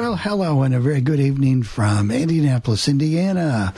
Well, hello and a very good evening from Indianapolis, Indiana.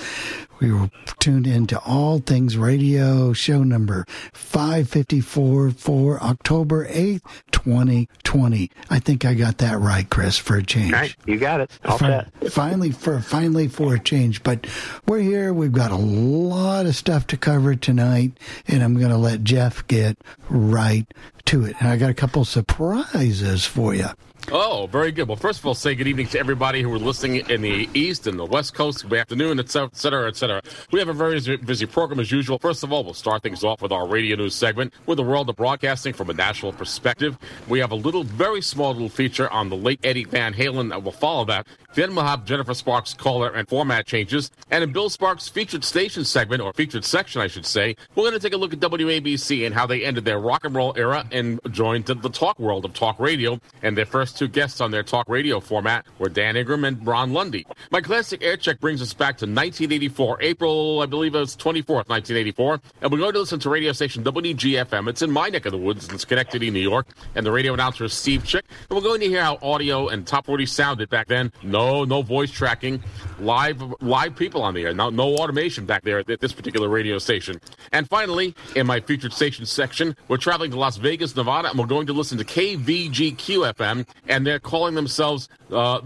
We were tuned into All Things Radio, show number 554 for October 8th, 2020. I think I got that right, Chris, for a change. Right, you got it. All Fi- set. finally for finally for a change but we're here we've got a lot of stuff to cover tonight and i'm going to let jeff get right to it and i got a couple surprises for you Oh, very good. Well, first of all, say good evening to everybody who are listening in the East and the West Coast. Good afternoon, et cetera, et cetera, et cetera. We have a very busy program as usual. First of all, we'll start things off with our radio news segment with the world of broadcasting from a national perspective. We have a little, very small little feature on the late Eddie Van Halen that will follow that. Then we'll have Jennifer Sparks' caller and format changes. And in Bill Sparks' featured station segment, or featured section, I should say, we're going to take a look at WABC and how they ended their rock and roll era and joined the talk world of talk radio. And their first two guests on their talk radio format were Dan Ingram and Ron Lundy. My classic air check brings us back to 1984, April, I believe it was 24th, 1984. And we're going to listen to radio station WGFM. It's in my neck of the woods in Schenectady, New York. And the radio announcer is Steve Chick. And we're going to hear how audio and top 40 sounded back then. No, no voice tracking, live, live people on the air. No, no automation back there at this particular radio station. And finally, in my featured station section, we're traveling to Las Vegas, Nevada, and we're going to listen to KVGQ FM. And they're calling themselves uh,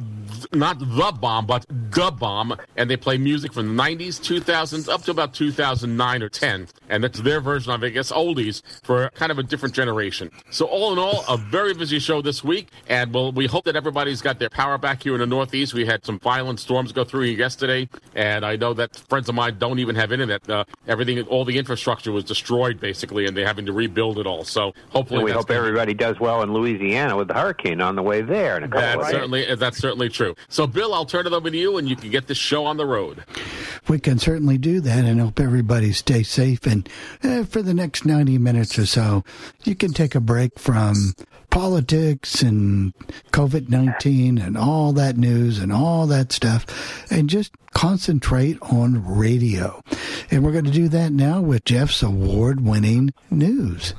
not the bomb, but the bomb. And they play music from the 90s, 2000s, up to about 2009 or 10. And that's their version of, I guess, oldies for kind of a different generation. So all in all, a very busy show this week. And well, we hope that everybody's got their power back here in the Northeast. We had some violent storms go through here yesterday. And I know that friends of mine don't even have internet. Uh, everything, all the infrastructure was destroyed basically, and they're having to rebuild it all. So hopefully And we hope gonna- everybody does well in Louisiana with the hurricane on the way there in a couple that's of days. certainly that's certainly true. So, Bill, I'll turn it over to you, and you can get this show on the road. we can certainly do that and hope everybody stays safe and eh, for the next 90 minutes or so you can take a break from politics and covid-19 and all that news and all that stuff and just concentrate on radio. And we're going to do that now with jeff's award-winning news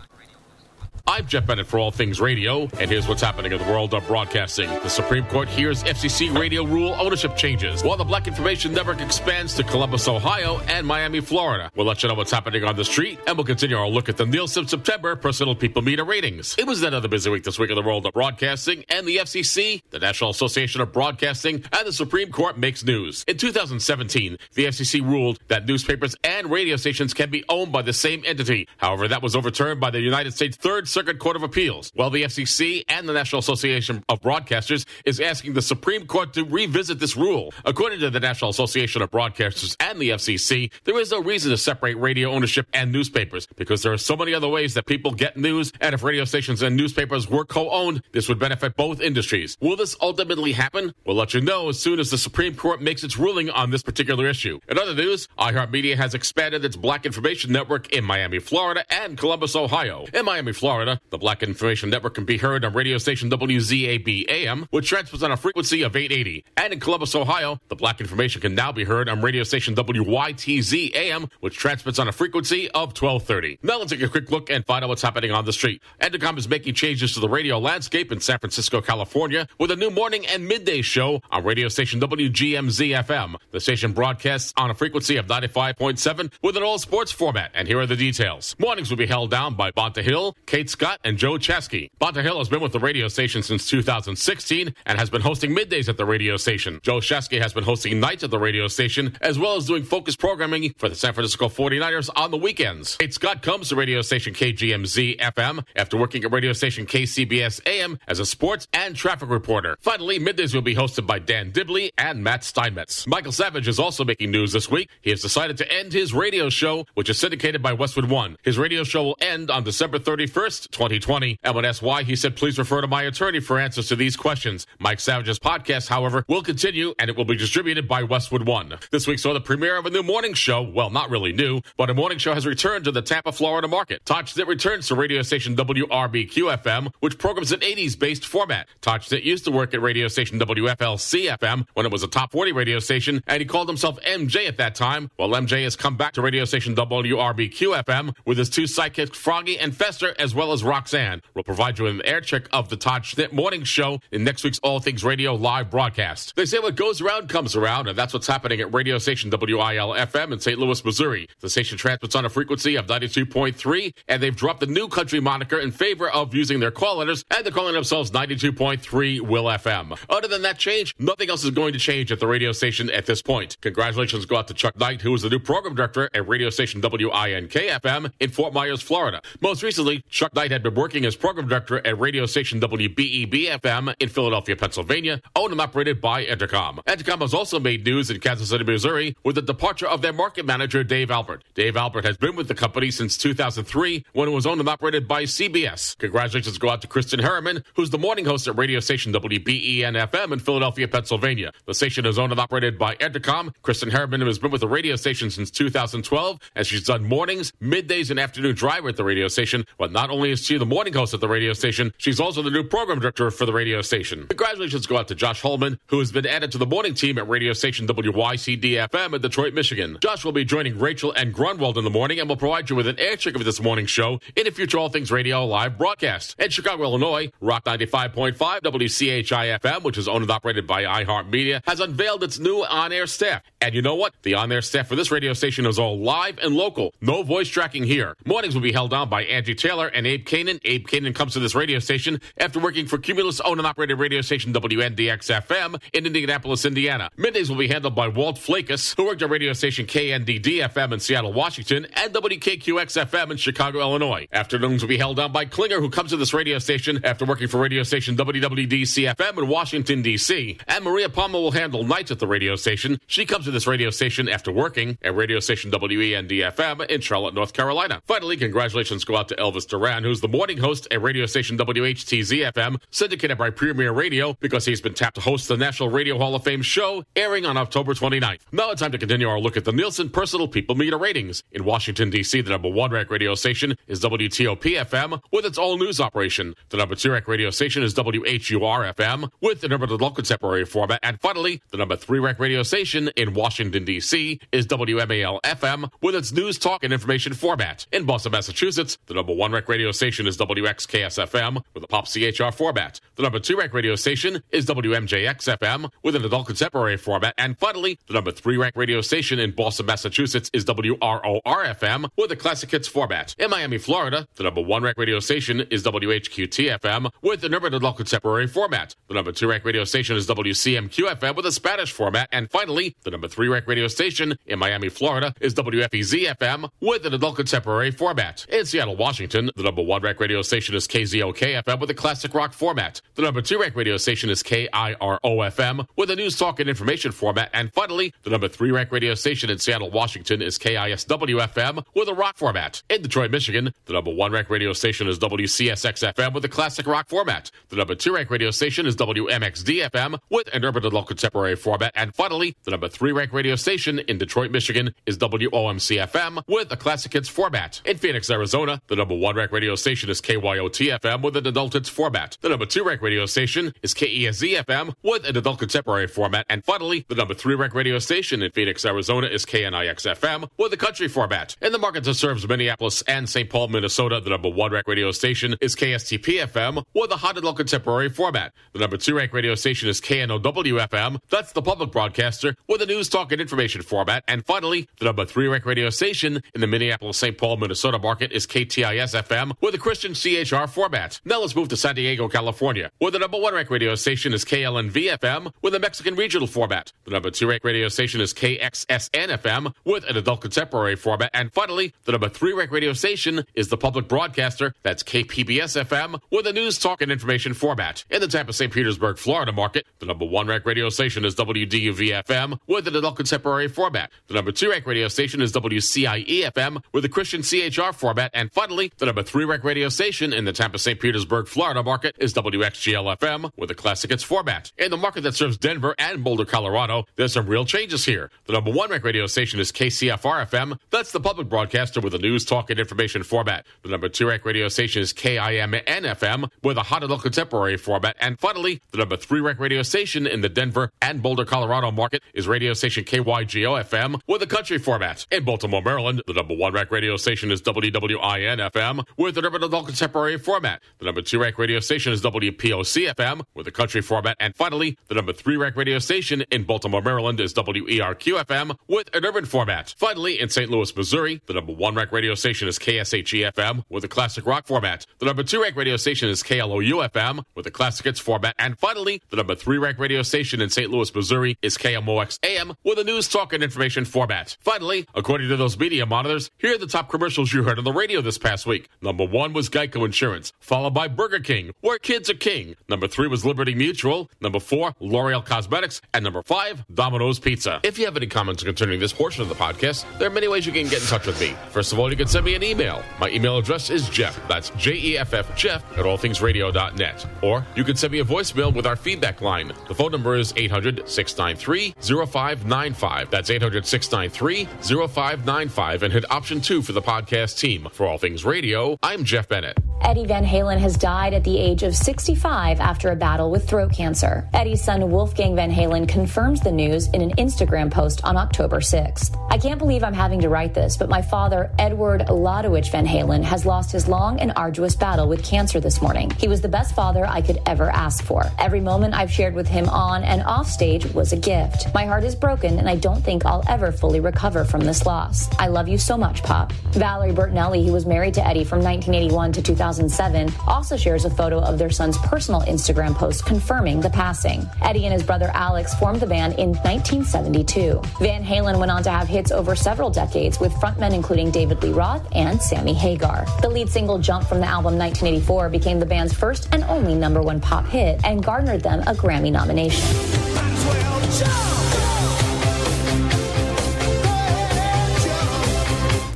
I'm Jeff Bennett for All Things Radio, and here's what's happening in the world of broadcasting. The Supreme Court hears FCC radio rule ownership changes, while the Black Information Network expands to Columbus, Ohio, and Miami, Florida. We'll let you know what's happening on the street, and we'll continue our look at the Nielsen September Personal People Meter ratings. It was another busy week this week in the world of broadcasting, and the FCC, the National Association of Broadcasting, and the Supreme Court makes news. In 2017, the FCC ruled that newspapers and radio stations can be owned by the same entity. However, that was overturned by the United States Third Circuit Court of Appeals. Well, the FCC and the National Association of Broadcasters is asking the Supreme Court to revisit this rule. According to the National Association of Broadcasters and the FCC, there is no reason to separate radio ownership and newspapers because there are so many other ways that people get news, and if radio stations and newspapers were co-owned, this would benefit both industries. Will this ultimately happen? We'll let you know as soon as the Supreme Court makes its ruling on this particular issue. In other news, iHeartMedia has expanded its Black Information Network in Miami, Florida, and Columbus, Ohio. In Miami, Florida, the Black Information Network can be heard on radio station WZAB AM, which transmits on a frequency of 880. And in Columbus, Ohio, the Black Information can now be heard on radio station WYTS AM, which transmits on a frequency of 1230. Now let's take a quick look and find out what's happening on the street. Entercom is making changes to the radio landscape in San Francisco, California, with a new morning and midday show on radio station WGMZ FM. The station broadcasts on a frequency of 95.7 with an all sports format. And here are the details. Mornings will be held down by Bonta Hill, Kate Scott and Joe Chesky. Bonta Hill has been with the radio station since 2016 and has been hosting middays at the radio station. Joe Chesky has been hosting nights at the radio station as well as doing focus programming for the San Francisco 49ers on the weekends. Nate Scott comes to radio station KGMZ FM after working at radio station KCBS AM as a sports and traffic reporter. Finally, middays will be hosted by Dan Dibley and Matt Steinmetz. Michael Savage is also making news this week. He has decided to end his radio show, which is syndicated by Westwood One. His radio show will end on December 31st, 2020. And when why, he said, please refer to my attorney for answers to these questions. Mike Savage's podcast, however, will continue and it will be distributed by Westwood One. This week saw the premiere of a new morning show. Well, not really new, but a morning show has returned to the Tampa, Florida market. Todd returns to radio station WRBQ FM, which programs an 80s based format. Todd used to work at radio station WFLC FM when it was a top 40 radio station, and he called himself MJ at that time. While MJ has come back to radio station WRBQ FM with his two sidekicks, Froggy and Fester, as well as Roxanne. We'll provide you with an air check of the Todd Schnitt Morning Show in next week's All Things Radio live broadcast. They say what goes around comes around, and that's what's happening at radio station WIL FM in St. Louis, Missouri. The station transmits on a frequency of 92.3, and they've dropped the new country moniker in favor of using their call letters, and they're calling themselves 92.3 Will FM. Other than that change, nothing else is going to change at the radio station at this point. Congratulations go out to Chuck Knight, who is the new program director at radio station WINK FM in Fort Myers, Florida. Most recently, Chuck Knight had been working as program director at radio station WBEB FM in Philadelphia, Pennsylvania, owned and operated by Entercom. Entercom has also made news in Kansas City, Missouri, with the departure of their market manager, Dave Albert. Dave Albert has been with the company since 2003 when it was owned and operated by CBS. Congratulations go out to Kristen Harriman, who's the morning host at radio station WBEN FM in Philadelphia, Pennsylvania. The station is owned and operated by Entercom. Kristen Harriman has been with the radio station since 2012, and she's done mornings, middays, and afternoon drive at the radio station. But not only is she the morning host at the radio station, she's also the new program director for the radio station. Congratulations go out to Josh Holman, who has been added to the morning team at radio station WYCD FM in Detroit, Michigan. Josh will be joining Rachel and Grunwald in the morning and will provide you with an air check of this morning show in a future All Things Radio live broadcast. In Chicago, Illinois, Rock 95.5 WCHI FM, which is owned and operated by iHeartMedia, has unveiled its new on-air staff. And you know what? The on-air staff for this radio station is all live and local. No voice tracking here. Mornings will be held down by Angie Taylor and Abe Kanan. Abe Kanan comes to this radio station after working for Cumulus owned and operated radio station WNDX FM in Indianapolis, Indiana. Middays will be handled by Walt Flakus, who worked at radio station KNDD FM in Seattle, Washington, and WKQX FM in Chicago, Illinois. Afternoons will be held down by Klinger, who comes to this radio station after working for radio station WWDC FM in Washington, D.C. And Maria Palmer will handle nights at the radio station. She comes to this radio station after working at radio station WEND FM in Charlotte, North Carolina. Finally, congratulations go out to Elvis Duran, who's the morning host at radio station WHTZ FM, syndicated by Premier Radio, because he's been tapped to host the National Radio Hall of Fame show, airing on October 29th. Now it's time to continue our look at the Nielsen Personal People Meter ratings. In Washington, D.C., the number one rack radio station is WTOP FM with its all news operation. The number two rack radio station is WHUR FM with the the local contemporary format. And finally, the number three rack radio station in Washington, D.C. is WMAL FM with its news, talk, and information format. In Boston, Massachusetts, the number one rack radio station is WXKS FM with a pop CHR format. The number two rack radio station is WMJX FM with an adult contemporary format. And finally, the number three rack radio station in Boston, Massachusetts is WROR FM with a classic hits format. In Miami, Florida, the number one rack radio station is WHQT FM with the number adult contemporary format. The number two rack radio station is WCMQ FM with a Spanish format. And finally, the number three rack radio station in Miami, Florida is WFEZ FM with an adult contemporary format. In Seattle, Washington, the number one rack radio station is KZOK FM with a classic rock format. The number two rack radio station is KIRO FM with a news, talk, and information format. And finally, the number three rack radio station in Seattle, Washington is KISW FM with a rock format. In Detroit, Michigan, the number one rack radio station is WCSX FM with a classic rock format. The number two rack radio station is WMXD FM with an urban adult contemporary format. And finally, the number three rack radio station in Detroit, Michigan is WOMC FM with a classic hits format. In Phoenix, Arizona, the number one rack radio station is KYOT FM with an adult hits format. The number two rank radio station is KESZ FM with an adult contemporary format. And finally, the number three rank radio station in Phoenix, Arizona is KNIX FM with a country format. In the market that serves Minneapolis and St. Paul, Minnesota, the number one rank radio station is KSTP FM with a hot adult contemporary format. The number two rank radio station is KNOW FM. That's the public broadcaster with a news, talk, and information format. And finally, the number three rank radio station in the Minneapolis, St. Paul, Minnesota market is KTIS FM with a Christian CHR format. Now let's move to San Diego, California, where the number one rank radio station is KLNV FM with a Mexican regional format. The number two rank radio station is KXSN FM with an adult contemporary format. And finally, the number three rank radio station is the public broadcaster. That's KPBS FM with a news, talk, and information format. In the Tampa St. Petersburg, Florida market, the number one rank radio station is WDUV FM with an adult contemporary format. The number two rank radio station is WCIE FM with a Christian CHR format. And finally, the number three rank radio station in the Tampa St. Petersburg, Florida market is WXGL FM with a classic hits format. In the market that serves Denver and Boulder, Colorado, there's some real changes here. The number one rank radio station is KCFR FM. That's the public broadcaster with a news, talk, and information format. The number two rank radio station is KIMN FM with a hot adult contemporary format. And finally, the number three rank radio station in the Denver and Boulder, Colorado market is radio station KYGO FM with a country format. In Baltimore, Maryland, the number one rank radio station is WWIN FM with an urban adult contemporary format. The number two rank radio station is WPOC FM with a country format. And finally, the number three rank radio station in Baltimore, Maryland is WERQ FM with an urban format. Finally, in St. Louis, Missouri, the number one rank radio station is KSHE FM with a classic rock format. The number two rank radio station is KLOU FM with a classic hits format. And finally, the number three rank radio station in St. Louis, Missouri is KMOX AM with a news, talk, and information format. Finally, according to those media monitors, here are the top commercials you heard on the radio this past week. Number one was Geico Insurance, followed by Burger King, where kids are king. Number three was Liberty Mutual. Number four, L'Oreal Cosmetics. And number five, Domino's Pizza. If you have any comments concerning this portion of the podcast, there are many ways you can get in touch with me. First of all, you can send me an email. My email address is Jeff. That's J E F F Jeff at allthingsradio.net. Or you can send me a voicemail with our feedback line. The phone number is 800 693 0595. That's 800 693 0595. And hit option two for the podcast team. For All Things Radio, I'm Jeff Bennett. Eddie Van Halen has died at the age of 65 after a battle with throat cancer. Eddie's son Wolfgang Van Halen confirms the news in an Instagram post on October 6th. I can't believe I'm having to write this, but my father, Edward Lodewijk Van Halen, has lost his long and arduous battle with cancer this morning. He was the best father I could ever ask for. Every moment I've shared with him on and off stage was a gift. My heart is broken, and I don't think I'll ever fully recover from this loss. I love you so much, Pop. Valerie Bertinelli, who was married to Eddie from 1981 to 2007, also shares a photo of their son's personal Instagram post confirming the passing. Eddie and his brother Alex formed the band in 1972. Van Halen went on to have hits over several decades with frontmen including David Lee Roth and Sammy Hagar. The lead single Jump from the album 1984 became the band's first and only number one pop hit and garnered them a Grammy nomination.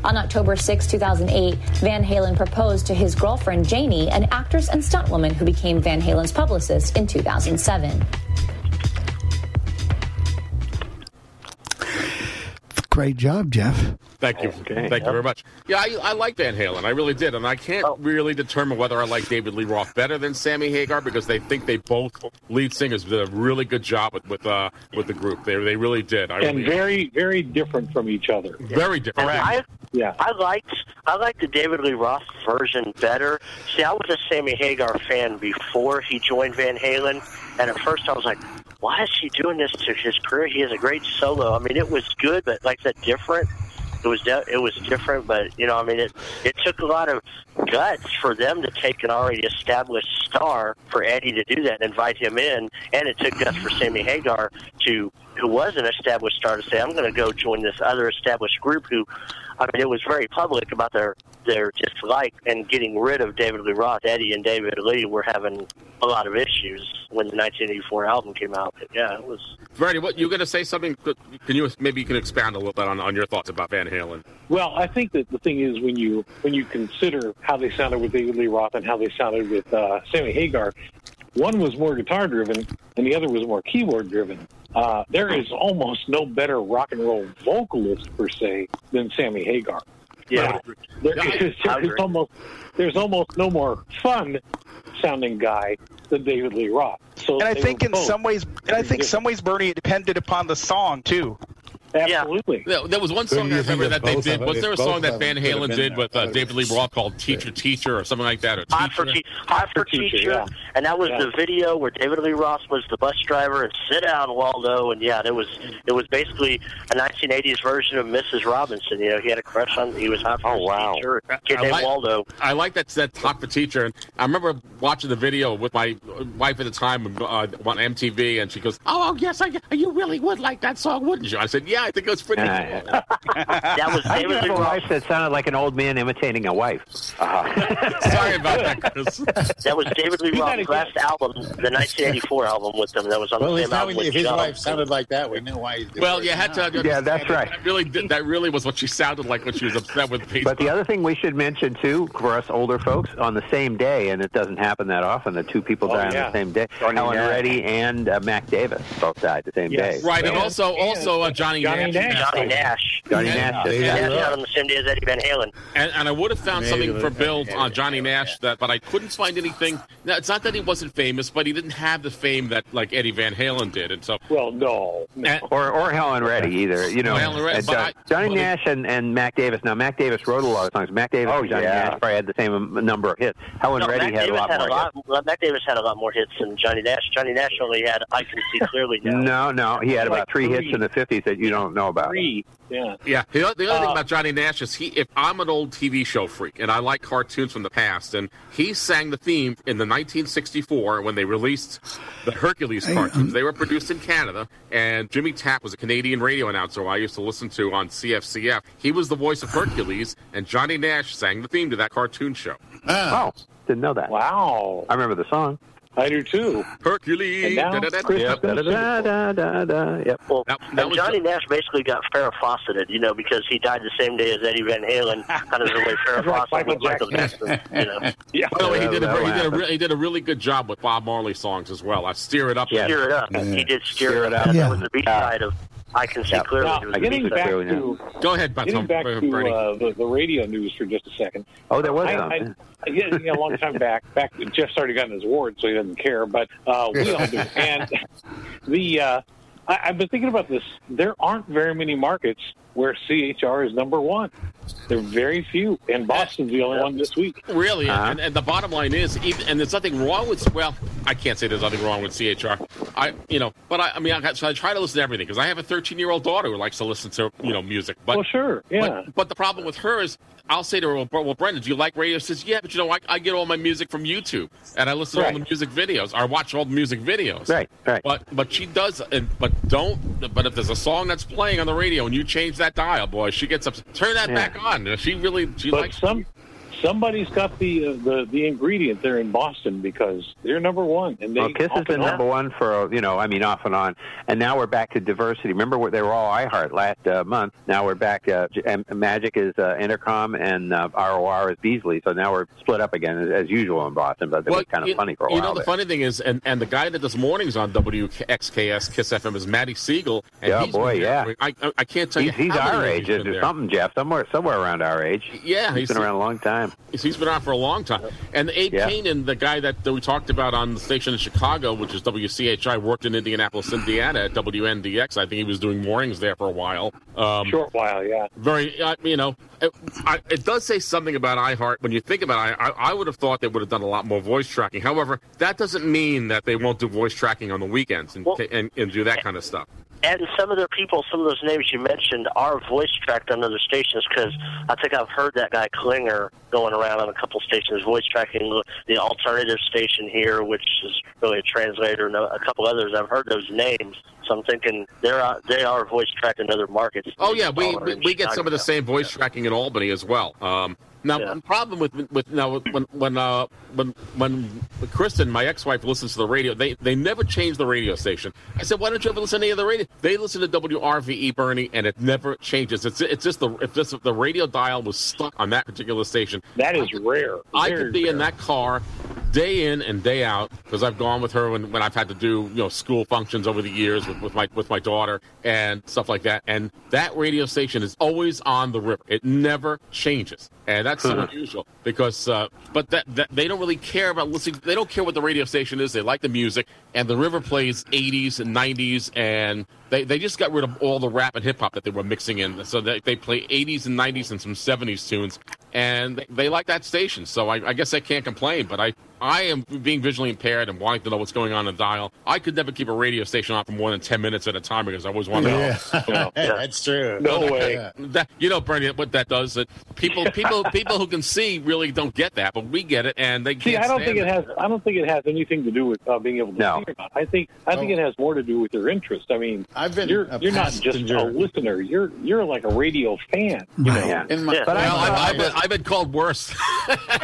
On October 6, 2008, Van Halen proposed to his girlfriend Janie, an actress and stuntwoman who became Van Halen's publicist in 2007. Great job, Jeff. Thank you. Okay. Thank you very much. Yeah, I, I like Van Halen. I really did. And I can't Oh. really determine whether I like David Lee Roth better than Sammy Hagar because they think they both lead singers did a really good job with with, uh, with the group. They, they really did. I and really, very, very different from each other. very different. I Yeah. I liked I liked the David Lee Roth version better. See, I was a Sammy Hagar fan before he joined Van Halen, and at first I was like, "Why is he doing this to his career? He has a great solo. I mean, it was good, but like I said, different. It was de- it was different, but you know, I mean, it it took a lot of guts for them to take an already established star for Eddie to do that and invite him in, and it took guts for Sammy Hagar to who was an established star to say, "I'm going to go join this other established group." Who, I mean, it was very public about their their dislike and getting rid of David Lee Roth. Eddie and David Lee were having a lot of issues when the 1984 album came out. But yeah, it was. Verdi, what you going to say something? Can you maybe you can expand a little bit on, on your thoughts about Van Halen? Well, I think that the thing is when you when you consider how they sounded with David Lee Roth and how they sounded with uh, Sammy Hagar, one was more guitar driven and the other was more keyboard driven. Uh, there is almost no better rock and roll vocalist per se than Sammy Hagar. Yeah. There Yeah, is- there's almost there's almost no more fun sounding guy than David Lee Roth. So And I think in both some ways, and I think some ways, Bernie, it depended upon the song too. Absolutely. There, there was one Couldn't song I remember that they did. Was there a song that Van them could have Halen did with uh, David Lee Roth called. Teacher Teacher or something like that? Or Hot for, Teacher? te- hot for Teacher, teacher, yeah. and that was Yeah. the video where David Lee Roth was the bus driver and sit down Waldo, and yeah, it was it was basically a 1980s version of Mrs. Robinson. You know, he had a crush on. He was hot for Oh, wow. teacher, kid I named like- Waldo. I like that that talk for teacher, and I remember watching the video with my wife at the time uh, on MTV, and she goes, "Oh, oh, yes, I, you really would like that song, wouldn't you?" I said, "Yeah, I think it was pretty Yeah, cool." That was I David Lee a Roth. wife that sounded like an old man imitating a wife. Sorry about that, Chris. That was David Lee Roth's last album, the 1984 album with them. That was on Well, the same album with if his John. wife sounded like that, we knew why. He Well, you had to. Yeah, that's right. That really, did, that really was what she sounded like when she was upset with Pete. But the other thing we should mention too, for us older folks, on the same day, and it doesn't happen that often, that two people Oh, die on the same day. Johnny Helen Nash. Reddy and uh, Mac Davis both died the same Yes. day. right, and Yeah. also, also uh, Johnny, Johnny Nash. Nash. Johnny Nash. Johnny Nash. Yeah. did Yeah. Yeah. on the same day as Eddie Van Halen. And, and I would have found Maybe something for Bill yeah, on Johnny yeah, Nash that, but I couldn't find anything. Now, it's not that he wasn't famous, but he didn't have the fame that like Eddie Van Halen did, and so. Well, no. no. And, Or, or Helen Reddy either. You know, Or Helen Reddy, and, but uh, I- Johnny but- Nash and, and Mac Davis. Now, Mac Davis wrote a lot of songs. Mac Davis Oh, and Johnny yeah. Nash probably had the same um, number of hits. Helen No, Reddy Mac had Davis a lot had more a lot. well, Mac Davis had a lot more hits than Johnny Nash. Johnny Nash only had "I Can See Clearly. Now." No, no, he had about Like three hits in the '50s that you don't know about. Three. Yeah. Yeah, the, other- the other thing Uh, about Johnny Nash is he. If I'm an old TV show freak and I like cartoons from the past, and he sang the theme in the 1964 when they released the Hercules Hey, cartoons. um, they were produced in Canada, and Jimmy Tapp was a Canadian radio announcer who I used to listen to on CFCF. He was the voice of Hercules, and Johnny Nash sang the theme to that cartoon show. Ah, Oh, didn't know that. Wow. I remember the song. I do too. Hercules. And now da-da-da-da. Yep. Da, da, da, da, da, da. Yep. Well, That- that Johnny the- Nash basically got Farrah Fawcetted, you know, because he died the same day as Eddie Van Halen, kind of the way Farrah That's Fawcett Michael was Michael Jackson. Jackson, you know. Yeah. By the way, he did a, he did a, he did a really good job with Bob Marley songs as well. I stir it up. Yeah. Stir it up. He did stir, Stir it It up. Up. That Yeah. was the B side of "I Can See Yeah. Clearly." Now, It was getting back Clearly, to Go ahead, Tom. getting back to uh, the, the radio news for just a second. Oh, there was I, some. I, yeah, yeah, a long time back. Back Jeff's already gotten his award, so he doesn't care. But uh, we all do. And the uh, I, I've been thinking about this. There aren't very many markets where CHR is number one. There are very few, and Boston's the only one this week. Really, Uh-huh. and, and the bottom line is, even, and there's nothing wrong with. Well, I can't say there's nothing wrong with CHR. I, you know, but I, I mean, I, so I try to listen to everything because I have a 13 year old daughter who likes to listen to you know music. But well, sure, yeah. but, but the problem with her is, I'll say to her, well, Bre- well Brenda, do you like radio? She says, yeah, but you know, I, I get all my music from YouTube, and I listen to all the music videos. I watch all the music videos. Right, right. But but she does, and, but don't. But if there's a song that's playing on the radio and you change that dial, boy, she gets up. Turn that Yeah. back on. She really she but likes. some somebody's got the uh, the the ingredient there in Boston because they're number one, and they Well, Kiss has been on. number one for uh, you know, I mean, off and on, and now we're back to diversity. Remember, what they were all iHeart last uh, month. Now we're back. Uh, and Magic is uh, Entercom, and uh, ROR is Beasley. So now we're split up again as, as usual in Boston. But it was kind of you, funny for a while. you know, the there. funny thing is, and, and the guy that does mornings on WXKS Kiss FM is Matty Siegel. And Yeah, he's boy, yeah. I, I, I can't tell He's, you he's how many our age. he's There's something, Jeff, somewhere somewhere around our age. Yeah, he's been around a long time. He's been on for a long time. And Abe Yeah. Kanan, the guy that, that we talked about on the station in Chicago, which is WCHI, worked in Indianapolis, Indiana at WNDX. I think he was doing mornings there for a while. Um, short while, yeah. very, uh, you know, it, I, it does say something about iHeart. When you think about it, I, I would have thought they would have done a lot more voice tracking. However, that doesn't mean that they won't do voice tracking on the weekends and, Well- and, and do that kind of stuff. And some of the people, some of those names you mentioned, are voice tracked on other stations because I think I've heard that guy Klinger going around on a couple stations, voice tracking the- alternative station here, which is really a translator, and a couple others. I've heard those names, so I'm thinking they're out, they are voice tracked in other markets. Oh yeah, we we, we get some of the same voice tracking in Albany as well. Um, now Yeah. the problem with with now when when uh, when when Kristen, my ex-wife, listens to the radio, they they never change the radio station. I said, why don't you ever listen to any of the radio? They listen to WRVE E, Bernie, and it never changes. It's it's just the if this the radio dial was stuck on that particular station. That is rare. I Very could be in that car day in and day out because I've gone with her when, when I've had to do you know school functions over the years with, with my with my daughter and stuff like that. And that radio station is always on the river. It never changes, and that's unusual because. Uh, but that, that they don't really care about listening. They don't care what the radio station is. They like the music, and the river plays 80s and 90s, and they, they just got rid of all the rap and hip hop that they were mixing in. So they, they play 80s and 90s and some 70s tunes, and they, they like that station. So I, I guess I can't complain. But I, I am being visually impaired and wanting to know what's going on in the dial. I could never keep a radio station on for more than ten minutes at a time because I always want to know. Yeah, that's true. No way. Yeah. That, you know, Bernie, what that does that people, people, people who can see really don't get that, but we get it, and they can't. See, I don't think it has. I don't think it has anything to do with uh, being able to No. see or not. I think. I think Oh. it has more to do with your interest. I mean, I've been you're you're not just a listener. You're you're like a radio fan. You know? Yeah. In my, Yeah. But I- Well, I've, I- I've, been, I've been called worse. in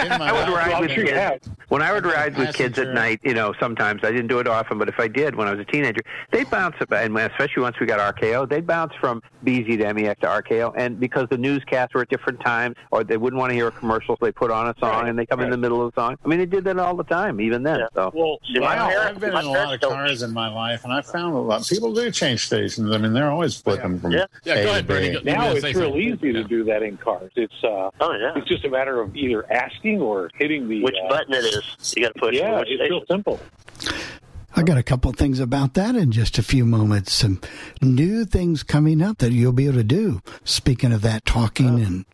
my I would life, ride I'm sure you have. When I would I've ride with kids at night, you know, sometimes I didn't do it often, but if I did when I was a teenager, they'd bounce about, and especially once we got RKO, they'd bounce from BZ to MEX to RKO, and because the newscasts were at different times, or they wouldn't want to hear a commercial, so they put on a song Right, and they come in the middle of the song. I mean, they did that all the time, even then. Yeah. So. Well, See, my parents- I've been my in a lot of parents don't- cars in my life, and I found a lot. People do change stations. I mean, they're always flipping from Yeah. Yeah, A go to ahead, Bernie. B. Go- You now it's real something. easy to do that in cars. It's uh, Oh yeah. it's just a matter of either asking or hitting the Which uh, button it is? You got to push. Yeah, which it's real simple. I got a couple things about that in just a few moments. Some new things coming up that you'll be able to do. Speaking of that, talking and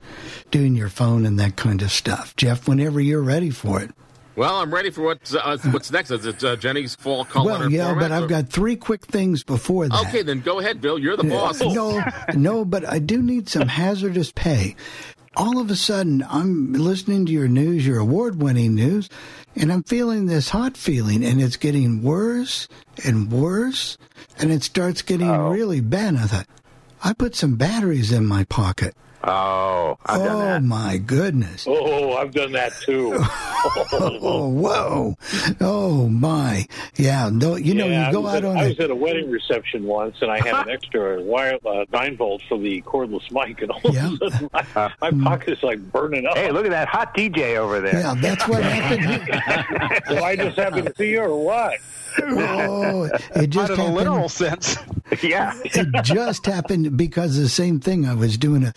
doing your phone and that kind of stuff. Jeff, whenever you're ready for it. Well, I'm ready for what's uh, what's next. Is it uh, Jenny's fall color? well, yeah, format, but I've or- got three quick things before that. Okay, then go ahead, Bill. You're the boss. No, no, but I do need some hazardous pay. All of a sudden, I'm listening to your news, your award winning news, and I'm feeling this hot feeling, and it's getting worse and worse, and it starts getting oh. really bad. I thought, I put some batteries in my pocket. Oh, I've done oh, that. my goodness. Oh, I've done that too. Oh, whoa. Oh, my. Yeah, no, you know, you go I was, out at, on I the was at a wedding reception once, and I had an extra wire uh, nine volt for the cordless mic, and all Yeah. of a sudden my, my pocket is like burning up. Hey, look at that hot DJ over there. Yeah, that's what happened. Do I just happen to see you, or what? Oh, it just Not in a literal sense. yeah. it just happened because the same thing. I was doing a,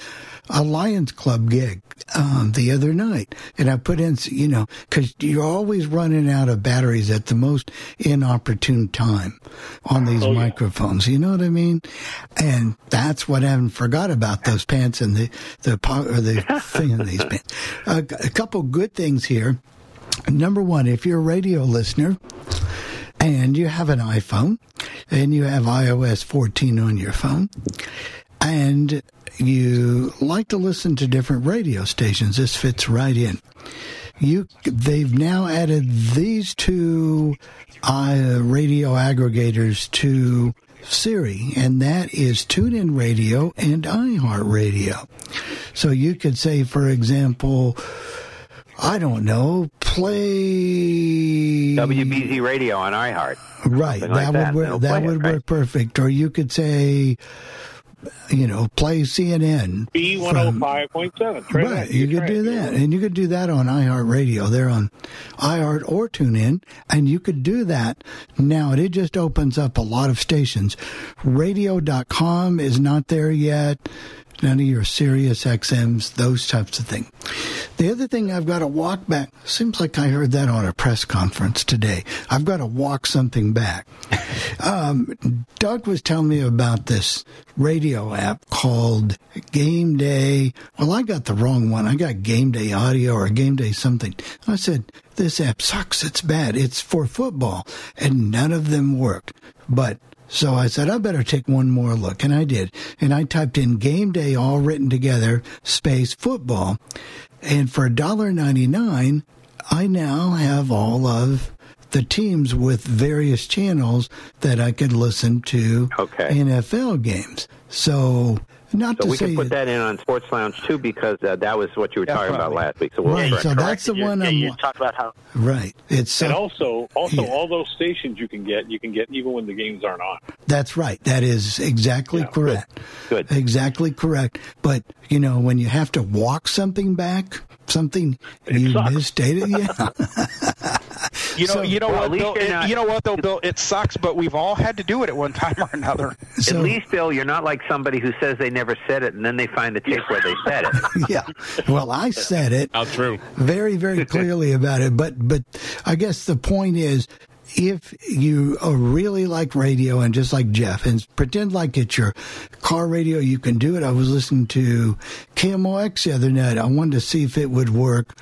a Lions Club gig um, the other night, and I put in, you know, because you're always running out of batteries at the most inopportune time on these Oh, yeah. microphones. You know what I mean? And that's what I haven't forgot about those pants and the the or the thing in these pants. a couple good things here. Number one, if you're a radio listener and you have an iPhone and you have iOS 14 on your phone and you like to listen to different radio stations, this fits right in. You, they've now added these two uh, radio aggregators to Siri, and that is TuneIn Radio and iHeartRadio. So you could say, for example, I don't know, play WBZ Radio on iHeart. Right, Something like that that. would work. That play it, would right? work perfect. Or you could say, you know, play CNN. B one hundred five point seven. Right, you could do that, and you could do that on iHeartRadio. They're on iHeart or TuneIn, and you could do that. Now it just opens up a lot of stations. Radio.com is not there yet. None of your Sirius XMs, those types of things. The other thing I've got to walk back. Seems like I heard that on a press conference today. I've got to walk something back. Um, Doug was telling me about this radio app called Game Day. Well, I got the wrong one. I got Game Day Audio or Game Day something. I said, this app sucks. It's bad. It's for football. And none of them worked. But so I said, I better take one more look. And I did. And I typed in game day all written together, space football. And for $1.99, I now have all of the teams with various channels that I could listen to Okay. NFL games. So not So to we say can put that in on Sports Lounge too because uh, that was what you were talking about last week. So we'll Right, so that's the one yeah, I'm you talked about how right. It's And uh, also, also Yeah. all those stations you can get, you can get even when the games aren't on. That's right. That is exactly Yeah, correct. Good. Exactly correct. But, you know, when you have to walk something back, something you sucks. misstated, yeah. You know, So- you know Well, what, Bill, you're it- not- you know what though, Bill. It sucks, but we've all had to do it at one time or another. So, At least, Bill, you're not like somebody who says they never said it and then they find the tape where they said it. yeah. Well, I said it How true. very, very clearly about it. But, but I guess the point is, if you uh, really like radio and just like Jeff and pretend like it's your car radio, you can do it. I was listening to KMOX the other night. I wanted to see if it would work.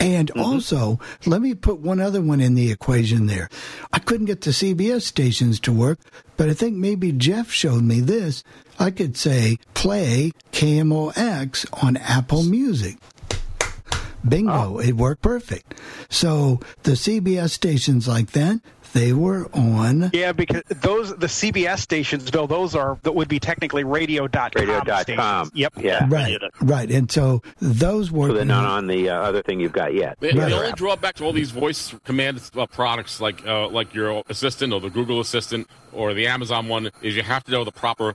And also, let me put one other one in the equation there. I couldn't get the CBS stations to work, but I think maybe Jeff showed me this. I could say play KMOX on Apple Music. Bingo, oh. it worked perfect. So the CBS stations like that, they were on. Yeah, because those the CBS stations, Bill, those are that would be technically radio.com. Radio.com. stations. Yep. Yeah. Right, right. And so those were. So they're not on the uh, other thing you've got yet. The, Right. the only drawback to all these voice command uh, products, like uh, like your assistant or the Google Assistant or the Amazon one, is you have to know the proper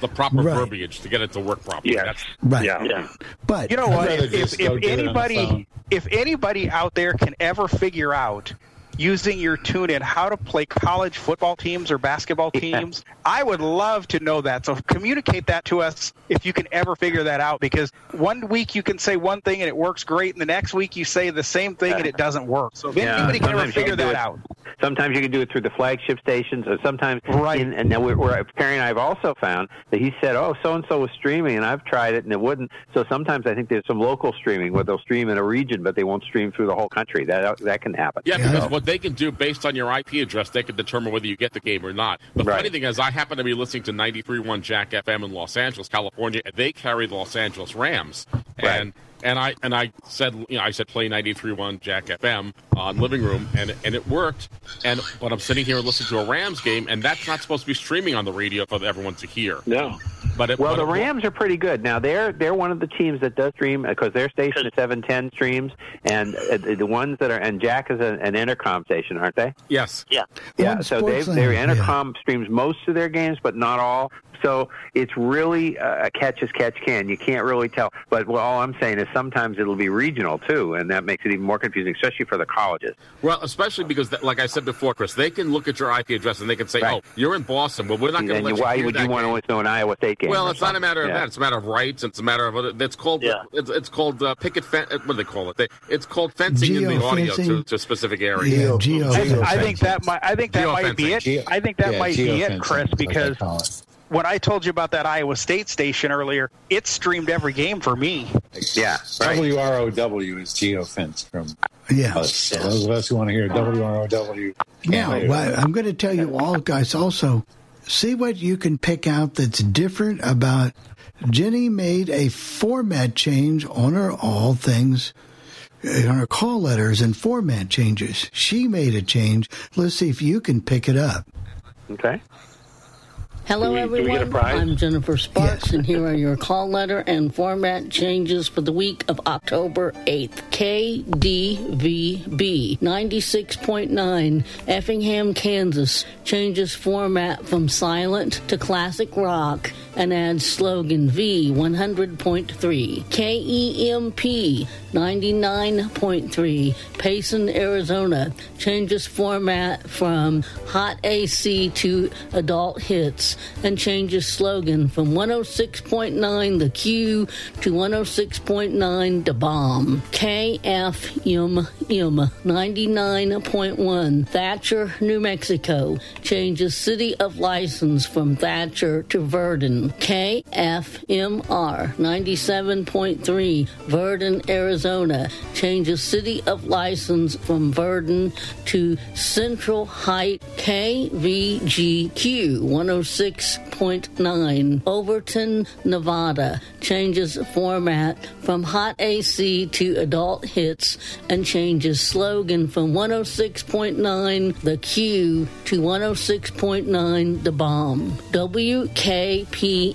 the proper Right. verbiage to get it to work properly. Yes. That's, Right. Yeah. Yeah. But You know what? If, if, if do it on the anybody if anybody out there can ever figure out using your tune in how to play college football teams or basketball teams, I would love to know that. So communicate that to us if you can ever figure that out because one week you can say one thing and it works great and the next week you say the same thing and it doesn't work. So if Yeah, anybody can ever figure that it- out. Sometimes you can do it through the flagship stations, or sometimes Right. In, and then we're, we're Perry and I have also found that he said, "Oh, so and so was streaming," and I've tried it and it wouldn't. So sometimes I think there's some local streaming where they'll stream in a region, but they won't stream through the whole country. That that can happen. yeah, Yeah. because what they can do based on your IP address, they can determine whether you get the game or not. The Right. funny thing is, I happen to be listening to 93.1 Jack FM in Los Angeles, California, and they carry the Los Angeles Rams. Right. And and I and I said, you know, I said play 93.1 Jack FM on living room, and and it worked. And but I'm sitting here listening to a Rams game, and that's not supposed to be streaming on the radio for everyone to hear. No. But it, Well, but the it- Rams are pretty good. Now they're they're one of the teams that does stream because their station is seven ten streams, and uh, the the ones that are and Jack is a, an Entercom station, aren't they? Yes. Yeah. Yeah, On so they, Sportsline, their yeah. Entercom streams most of their games, but not all. So it's really uh, a catch as catch can. You can't really tell. But well, all I'm saying is sometimes it'll be regional too, and that makes it even more confusing, especially for the colleges. Well, especially because, th- like I said before, Chris, they can look at your IP address and they can say, Right. "Oh, you're in Boston, but we're not going to let you why would that you want to game." always know an Iowa State game? Well, or it's not a matter of Yeah. that. It's a matter of rights. It's a matter of it's called Yeah. it's, it's called uh, picket fen- uh, What do they call it? They, it's called fencing in the audio to, Geofencing. to specific areas. Yeah, geo. I, Geo I think that might I think that might be it. Geo- I think that yeah, might be it, Chris, because call it. When I told you about that Iowa State station earlier, it streamed every game for me. Yeah, right. WROW is geofence from Yeah. us. So those of us who want to hear WROW. Now, well, I'm going to tell you all, guys, also see what you can pick out that's different about. Jenny made a format change on her all things, uh, on her call letters and format changes. She made a change. Let's see if you can pick it up. Okay. Hello, Do we- do we get a everyone. I'm Jennifer Sparks, Yes. and here are your call letter and format changes for the week of October 8th. KDVB 96.9, Effingham, Kansas, changes format from silent to classic rock and adds slogan V 100.3. KEMP 99.3, Payson, Arizona, changes format from hot AC to adult hits and changes slogan from 106.9 The Q to 106.9 The Bomb. KFM 99.1 Thatcher, New Mexico, changes city of license from Thatcher to Verdon. KFMR 97.3 Verdon, Arizona, changes city of license from Verdon to Central Height KVGQ 106.9 Overton, Nevada, changes format from hot AC to adult hits and changes slogan from 106.9 The Q to 106.9 The Bomb. WKPX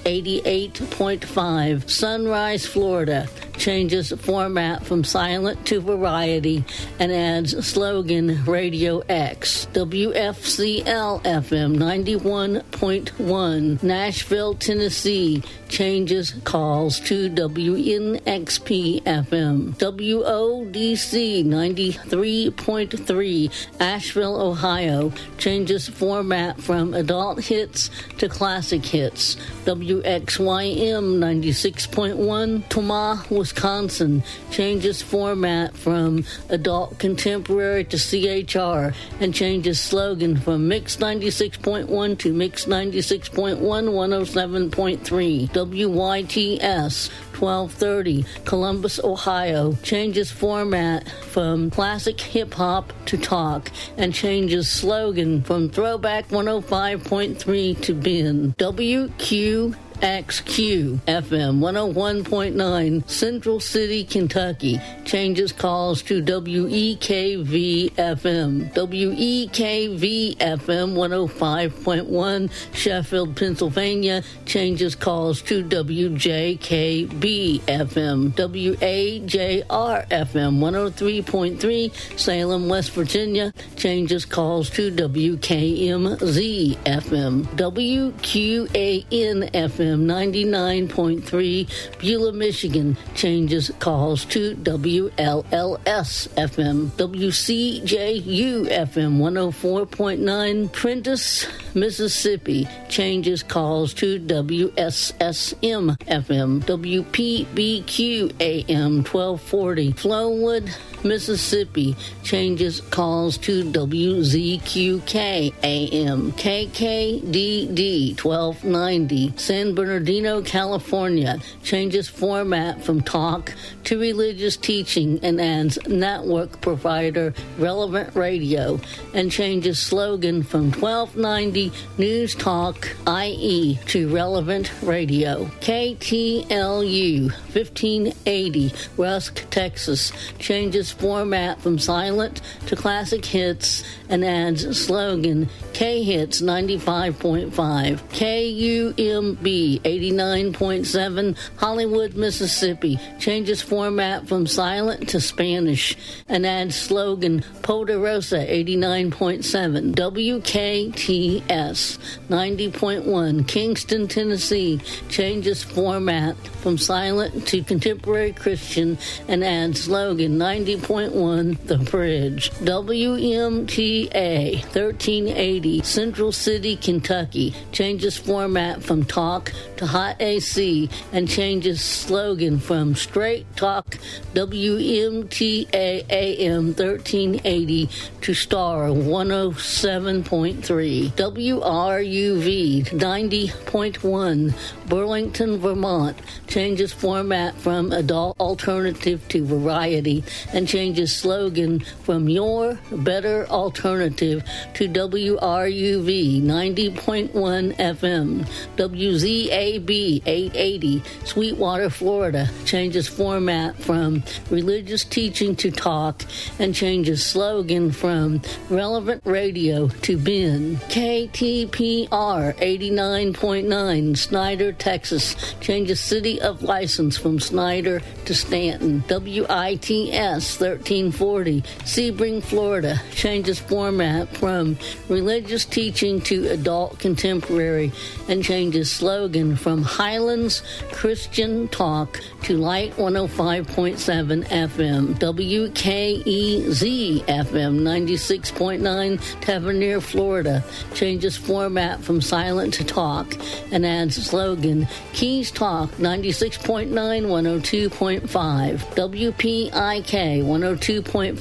88.5 Sunrise, Florida, changes format from silent to variety and adds slogan Radio X. WFCL FM 91.1 Nashville, Tennessee, changes calls to WNXP FM. WODC 93.3 Ashville, Ohio, changes format from adult hits to classic hits. WXYM 96.1 Tomah, Wisconsin. Changes format from adult contemporary to CHR, and changes slogan from Mix 96.1 to Mix 96.1 107.3. WYTS 1230, Columbus, Ohio, changes format from classic hip hop to talk and changes slogan from throwback 105.3 to bin. WQ XQ FM 101.9 Central City, Kentucky changes calls to WEKV FM. WEKV FM 105.1 Sheffield, Pennsylvania changes calls to WJKB FM. WAJR FM 103.3 Salem, West Virginia changes calls to WKMZ FM. WQAN FM. FM 99.3 Beulah, Michigan changes calls to WLLS FM. WCJU FM 104.9 Prentiss, Mississippi changes calls to WSSM FM. WPBQ AM 1240 Flowood, Mississippi changes calls to WZQK AM. KKDD 1290 San Bernardino, California changes format from talk to religious teaching and adds network provider Relevant Radio and changes slogan from 1290 News Talk IE to Relevant Radio. KTLU 1580 Rusk, Texas changes format from silent to classic hits and adds slogan K Hits 95.5, KUMB 89.7, Hollywood, Mississippi. Changes format from silent to Spanish and adds slogan Poderosa 89.7, WKTS 90.1, Kingston, Tennessee. Changes format from silent to contemporary Christian and adds slogan 90.1, The Bridge, WMTA 1380, Central City, Kentucky. Changes format from talk to hot AC and changes slogan from straight talk WMTA AM 1380 to star 107.3 WRUV 90.1 Burlington, Vermont. Changes format from adult alternative to variety and changes slogan from your better alternative to WRUV 90.1 FM WZAB 880 Sweetwater, Florida changes format from religious teaching to talk and changes slogan from relevant radio to BIN. KTPR 89.9 Snyder, Texas changes city of license from Snyder to Stanton. WITS 1340 Sebring, Florida changes format from religious teaching to adult contemporary and changes slogan from Highlands Christian Talk to Light 105.7 FM. WKEZ FM 96.9 Tavernier, Florida changes format from silent to talk and adds slogan Keys Talk 96.9 102.5. WPIK 102.5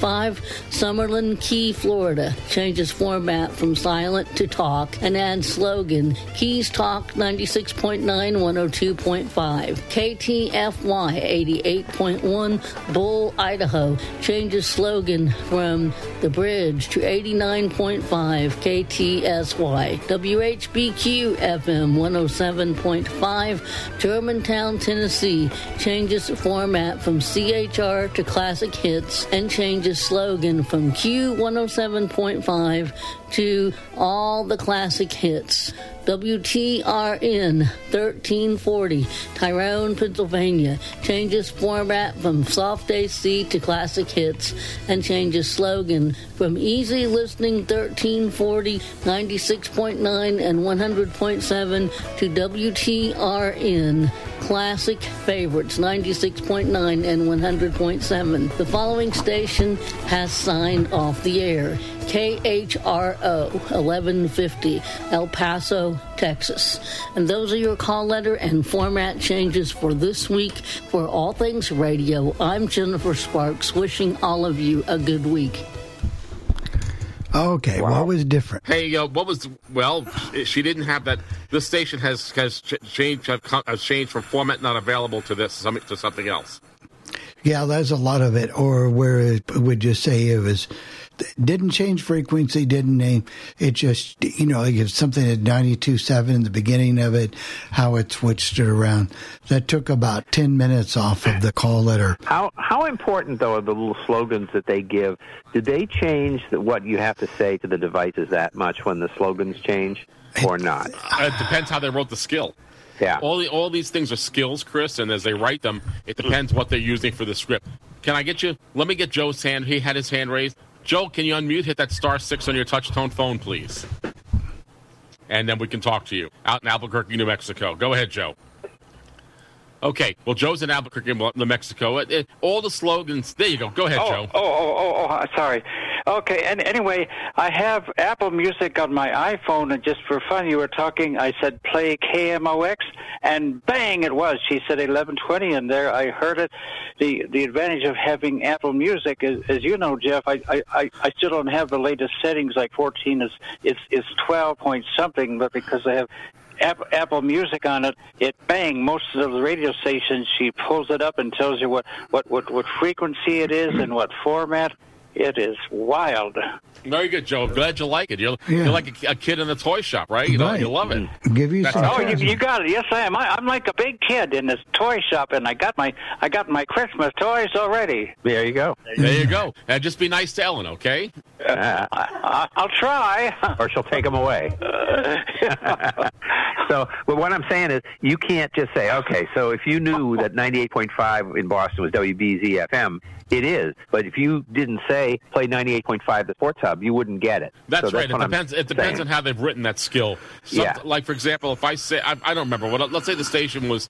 Summerland Key, Florida changes format from silent to talk and adds slogan Keys Talk 96.9 102.5. KTFY 88.1 Buhl, Idaho changes slogan from the bridge to 89.5 KTSY. WHBQ FM 107.5 Germantown, Tennessee changes format from CHR to classic hits and changes slogan from Q107.5 to all the classic hits. WTRN 1340, Tyrone, Pennsylvania, changes format from soft AC to classic hits and changes slogan from easy listening 1340, 96.9 and 100.7 to WTRN classic favorites 96.9 and 100.7. The following station has signed off the air. KHRO 1150, El Paso, Texas. And those are your call letter and format changes for this week for All Things Radio. I'm Jennifer Sparks, wishing all of you a good week. Okay, what was different? Hey, uh, what was well? She didn't have that. This station has has ch- changed has changed from format not available to this to something else. Yeah, there's a lot of it. Or where it would just say it was didn't change frequency, didn't name. It just you know like if something at ninety two seven in the beginning of it, how it switched it around. That took about ten minutes off of the call letter. How how important though are the little slogans that they give? Did they change the, what you have to say to the devices that much when the slogans change, or not? Uh, it depends how they wrote the skill. Yeah. All the, all these things are skills, Chris, and as they write them, it depends what they're using for the script. Can I get you? Let me get Joe's hand. He had his hand raised. Joe, can you unmute? Hit that star six on your touch tone phone, please. And then we can talk to you out in Albuquerque, New Mexico. Go ahead, Joe. Okay. Well, Joe's in Albuquerque, New Mexico. It, it, all the slogans. There you go. Go ahead, oh, Joe. Oh, oh, oh, oh, sorry. Okay, and anyway, I have Apple Music on my iPhone, and just for fun, you were talking. I said play KMOX, and bang, it was. She said 1120, and there I heard it. The the advantage of having Apple Music, is, as you know, Jeff, I, I I still don't have the latest settings. Like 14 is is is 12 point something, but because I have Apple Music on it, it bang most of the radio stations. She pulls it up and tells you what what what, what frequency it is and what format. It is wild. Very good, Joe. I'm glad you like it. You're, Yeah. you're like a, a kid in a toy shop, right? You know, Right. you love it. Give you That's some. Oh, you, you got it. Yes, I am. I, I'm like a big kid in this toy shop, and I got my I got my Christmas toys already. There you go. There you go. And just be nice to Ellen, okay? Uh, I, I'll try. or she'll take them away. so, but what I'm saying is, you can't just say, okay, so if you knew that 98.5 in Boston was WBZ FM, it is. But if you didn't say play 98.5 the Sports Hub, you wouldn't get it. That's So right. It I'm depends. It depends saying. on how they've written that skill. Some, Yeah. Like for example, if I say I, I don't remember what. Let's say the station was.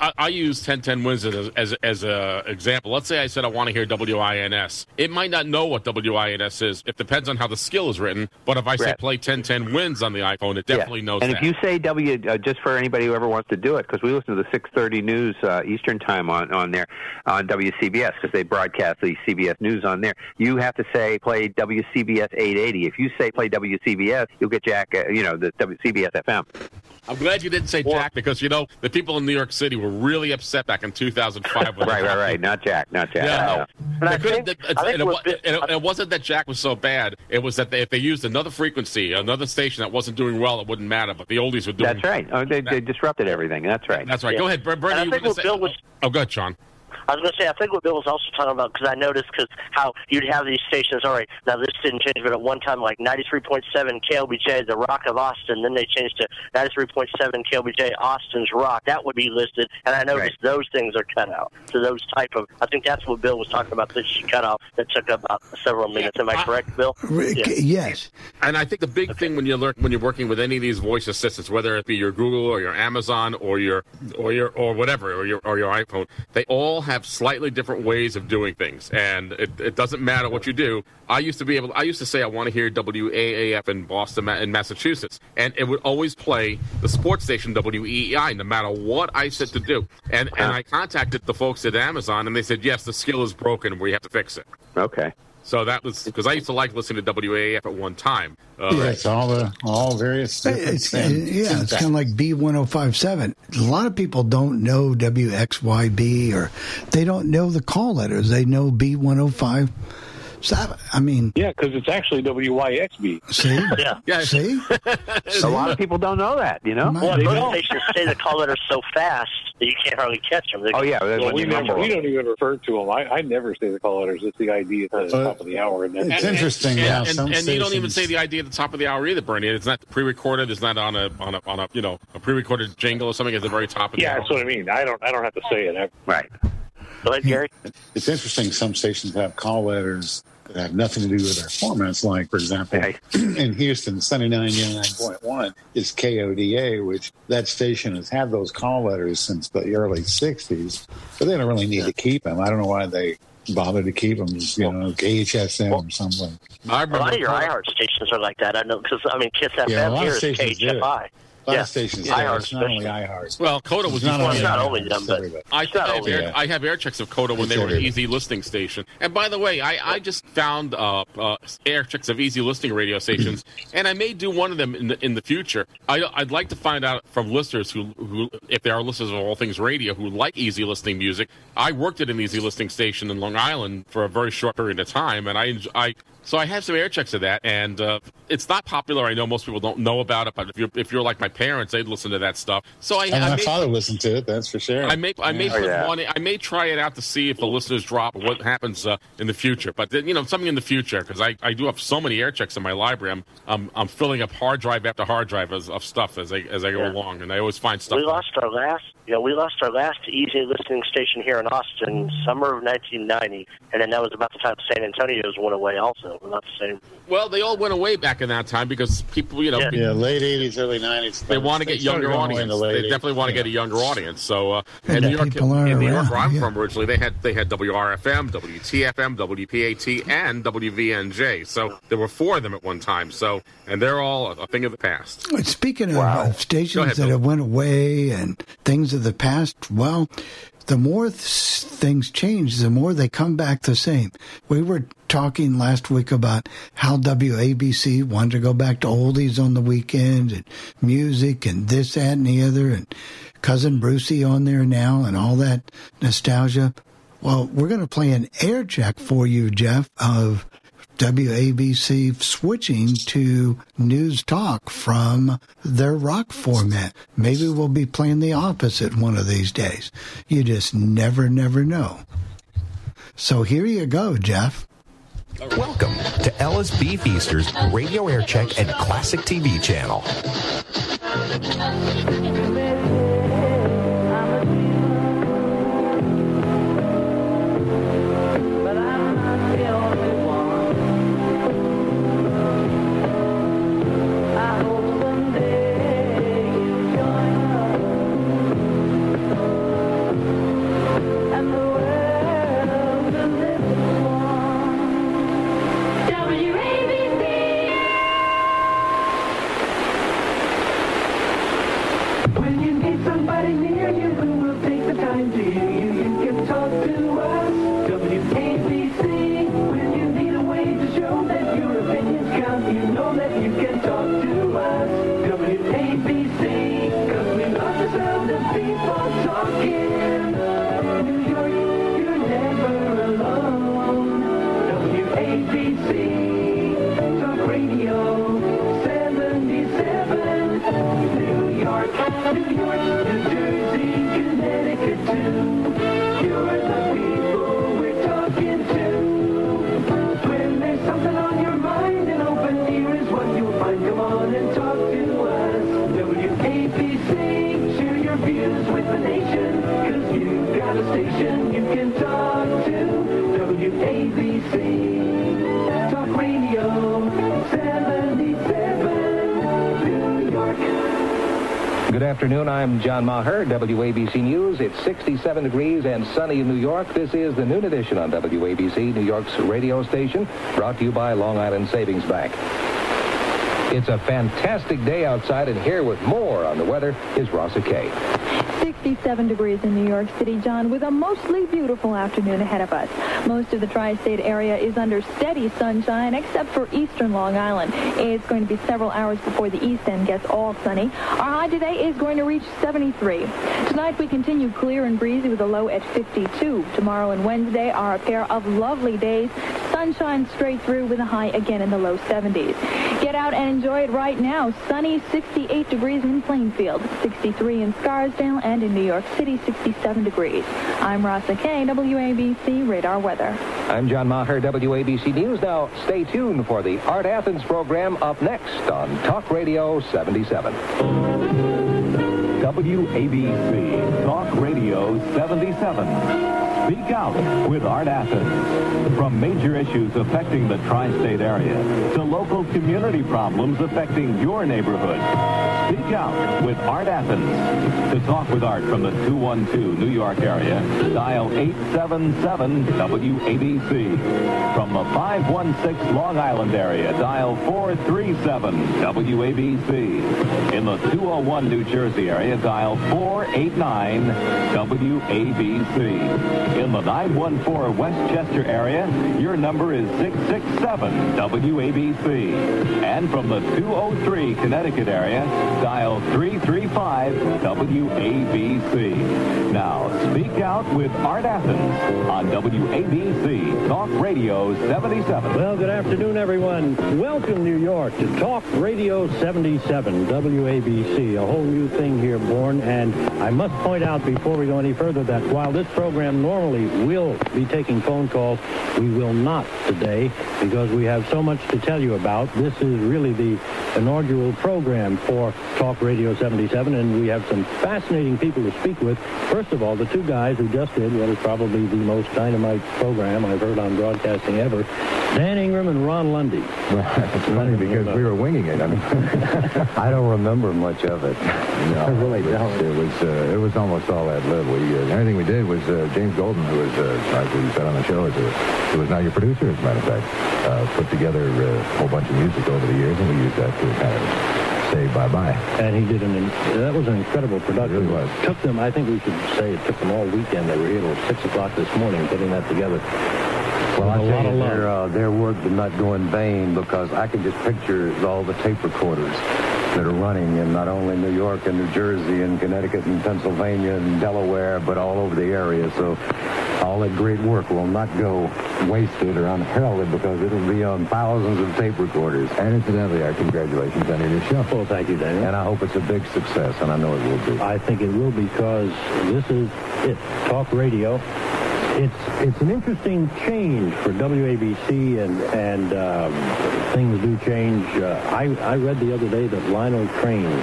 I, I use 1010 wins as as as a example. Let's say I said I want to hear WINS. It might not know what WINS is. It depends on how the skill is written. But if I say Right. play 1010 wins on the iPhone, it definitely yeah. knows and that. if you say W, uh, just for anybody who ever wants to do it, because we listen to the 6:30 news uh, Eastern time on on there on WCBS because they broadcast the CBS news on there. You have to say play WCBS 880. If you say play WCBS, you'll get Jack. Uh, you know the WCBS FM. I'm glad you didn't say Jack because you know the people in New York City were really upset back in 2005. When Right, right, right. Not Jack. Not Jack. Yeah, No. no. I couldn't- think- it- I think it, what wa- it- it wasn't that Jack was so bad. It was that they, if they used another frequency, another station that wasn't doing well, it wouldn't matter. But the oldies were doing. That's right. Oh, they, they disrupted everything. That's right. That's right. Yeah. Go ahead, Ber- Bernie. And you think what say- Bill was- Oh, go ahead, Sean. I was going to say, I think what Bill was also talking about, because I noticed because how you'd have these stations, all right, now this didn't change, but at one time, like 93.7 KLBJ, the Rock of Austin, then they changed to 93.7 KLBJ, Austin's Rock. That would be listed, and I noticed those things are cut out. So those type of, I think that's what Bill was talking about, this she cut off, that took about uh, several minutes. Am I I- correct, Bill? Rick, Yeah. Yes. And I think the big thing when you learn when you're working with any of these voice assistants, whether it be your Google or your Amazon or your or your or whatever or your or your iPhone, they all have slightly different ways of doing things, and it, it doesn't matter what you do. I used to be able. I used to say I want to hear WAAF in Boston in Massachusetts, and it would always play the sports station WEEI, no matter what I said to do. And and I contacted the folks at Amazon, and they said yes, the skill is broken. We have to fix it. Okay. So that was because I used to like listening to WAAF at one time. Uh, Yeah, it's all the all various different It's, things. yeah, it's kind of like B1057. A lot of people don't know WXYB or they don't know the call letters. They know B1057. I mean, Yeah, because it's actually WYXB. see? Yeah. Yeah. See? A lot of people don't know that. You know. My- Well, They most don't. stations say the call letters so fast that you can't hardly catch them. They Oh yeah. Well, when we, you never, we don't even refer to them. I, I never say the call letters. It's the ID at the Uh, top of the hour. And then It's interesting and, how and, some and you don't even say the idea at the top of the hour either, Bernie. It's not pre-recorded. It's not on a on a on a you know a pre-recorded jingle or something at the very top of the yeah, hour. that's what I mean. I don't I don't have to say it. I, Right. Go ahead, Gary. It's interesting. Some stations have call letters that have nothing to do with their formats. Like, for example, Right. in Houston, 79.1 is KODA, which that station has had those call letters since the early 60s, but they don't really need to keep them. I don't know why they bother to keep them. You know, KHSM or something. a lot of your iHeart stations are like that. I know because I mean Kiss FM Yeah, a lot here of is stations do it. KHFI. A lot yeah. of stations. iHeart it's not only iHeart. Well, Coda was not only not only them, but. I, It's not I, have air. I have air checks of Coda when It's they were an easy listening station. And by the way, I, I just found uh, uh, air checks of easy listening radio stations, and I may do one of them in the in the future. I, I'd like to find out from listeners who, who, if there are listeners of all things radio who like easy listening music. I worked at an easy listening station in Long Island for a very short period of time, and I I so I have some air checks of that, and uh, it's not popular. I know most people don't know about it, but if you're if you're like my parents, they'd listen to that stuff. So I, And I my may- father listened to it. That's for sure. I may I may Yeah. put yeah. one. I may try it out to see if the listeners drop or what happens uh, in the future. But then, you know, something in the future because I, I do have so many air checks in my library. I'm I'm, I'm filling up hard drive after hard drive of, of stuff as I as I go Yeah. along, and I always find stuff. We lost our last, yeah, we lost our last easy listening station here in Austin, summer of 1990, and then that was about the time San Antonio's went away. Also, not the same. Well, they all went away back in that time because people, you know, Yeah. people- Yeah, late '80s, early '90s. they want to get younger going away in audience. the They definitely want to Yeah. get a younger audience. So, uh, And in New York, people are in New York, where I'm yeah. from originally, they had they had WRFM, WTFM, WPAT, and WVNJ. So there were four of them at one time. So, and they're all a thing of the past. Speaking of Wow. uh, stations ahead, that Bill. have went away and things of the past, well, the more th- things change, the more they come back the same. We were talking last week about how WABC wanted to go back to oldies on the weekend and music and this, that, and the other, and cousin Brucey on there now and all that nostalgia. Well, we're going to play an air check for you, Jeff, of WABC switching to news talk from their rock format. Maybe we'll be playing the opposite one of these days. You just never, never know. So here you go, Jeff. Welcome to Ellis B. Feaster's Radio Air Check and Classic TV channel. Good afternoon. I'm John Maher, WABC News. It's 67 degrees and sunny in New York. This is the noon edition on WABC, New York's radio station, brought to you by Long Island Savings Bank. It's a fantastic day outside, and here with more on the weather is Rossa Kay. 67 degrees in New York City, John, with a mostly beautiful afternoon ahead of us. Most of the tri-state area is under steady sunshine, except for eastern Long Island. It's going to be several hours before the east end gets all sunny. Our high today is going to reach 73. Tonight we continue clear and breezy with a low at 52. Tomorrow and Wednesday are a pair of lovely days. Sunshine straight through with a high again in the low 70s. Get out and enjoy it right now. Sunny 68 degrees in Plainfield, 63 in Scarsdale, and in New York City, 67 degrees. I'm Rasa Kay, WABC Radar Weather. I'm John Maher, WABC News. Now, stay tuned for the Art Athens program up next on Talk Radio 77. WABC Talk Radio 77. Speak out with Art Athens. From major issues affecting the tri-state area to local community problems affecting your neighborhood. Speak Out with Art Athens. To talk with Art from the 212 New York area, dial 877 WABC. From the 516 Long Island area, dial 437 WABC. In the 201 New Jersey area, dial 489 WABC. In the 914 Westchester area, your number is 667 WABC. And from the 203 Connecticut area, dial 335 WABC. Now, speak out with Art Athens on WABC Talk Radio 77. Well, good afternoon, everyone. Welcome, New York, to Talk Radio 77, WABC. A whole new thing here, born. And I must point out before we go any further that while this program normally will be taking phone calls, we will not today because we have so much to tell you about. This is really the inaugural program for Talk Radio 77, and we have some fascinating people to speak with. First of all, the two guys who just did what is probably the most dynamite program I've heard on broadcasting ever, Dan Ingram and Ron Lundy. it's funny because we were winging it. I mean, I don't remember much of it. No, I really don't. It was uh, it was almost all ad lib. We uh, the only thing we did was uh, James Golden, who was uh, like we said on the show, is a, who is now your producer, as a matter of fact, uh, put together uh, a whole bunch of music over the years, and we used that to kind of say bye bye. And he did an, that was an incredible production. It really was. Took them, I think we should say it took them all weekend. They were here till 6 o'clock this morning putting that together. Well, I With a tell you, their, uh, their work did not go in vain because I can just picture all the tape recorders that are running in not only New York and New Jersey and Connecticut and Pennsylvania and Delaware, but all over the area. So all that great work will not go wasted or unheralded because it'll be on thousands of tape recorders. And incidentally, our congratulations on your new show. Well, thank you, Daniel. And I hope it's a big success, and I know it will be. I think it will because this is it. Talk radio. It's it's an interesting change for WABC and and um, things do change. Uh, I I read the other day that Lionel Trains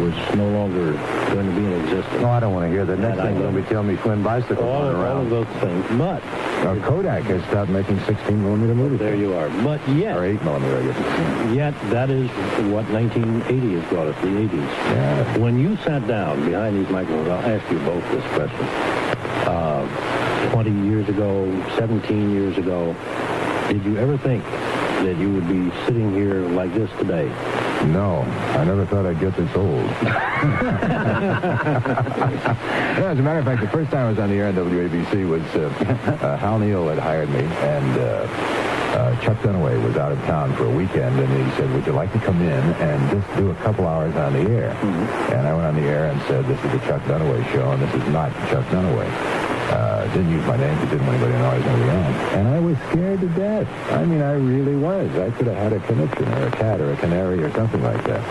was no longer going to be in existence. No, I don't want to hear that. Next thing to be telling me twin bicycles all, of- all of those things, but Uh, Kodak has stopped making 16 millimeter movies. there you are. But yet, Or 8 millimeter, I guess. Yet that is what 1980 has brought us, the 80s. Yeah. When you sat down behind these microphones, I'll ask you both this question. Uh, 20 years ago, 17 years ago, did you ever think that you would be sitting here like this today? No, I never thought I'd get this old. yeah, as a matter of fact, the first time I was on the air on WABC was uh, uh, Hal Neal had hired me, and uh, uh, Chuck Dunaway was out of town for a weekend, and he said, would you like to come in and just do a couple hours on the air? And I went on the air and said, this is the Chuck Dunaway show, and this is not Chuck Dunaway. Uh, didn't use my name because didn't want anybody to know I was going to be on. And I was scared to death. I mean, I really was. I could have had a conniption or a cat or a canary or something like that.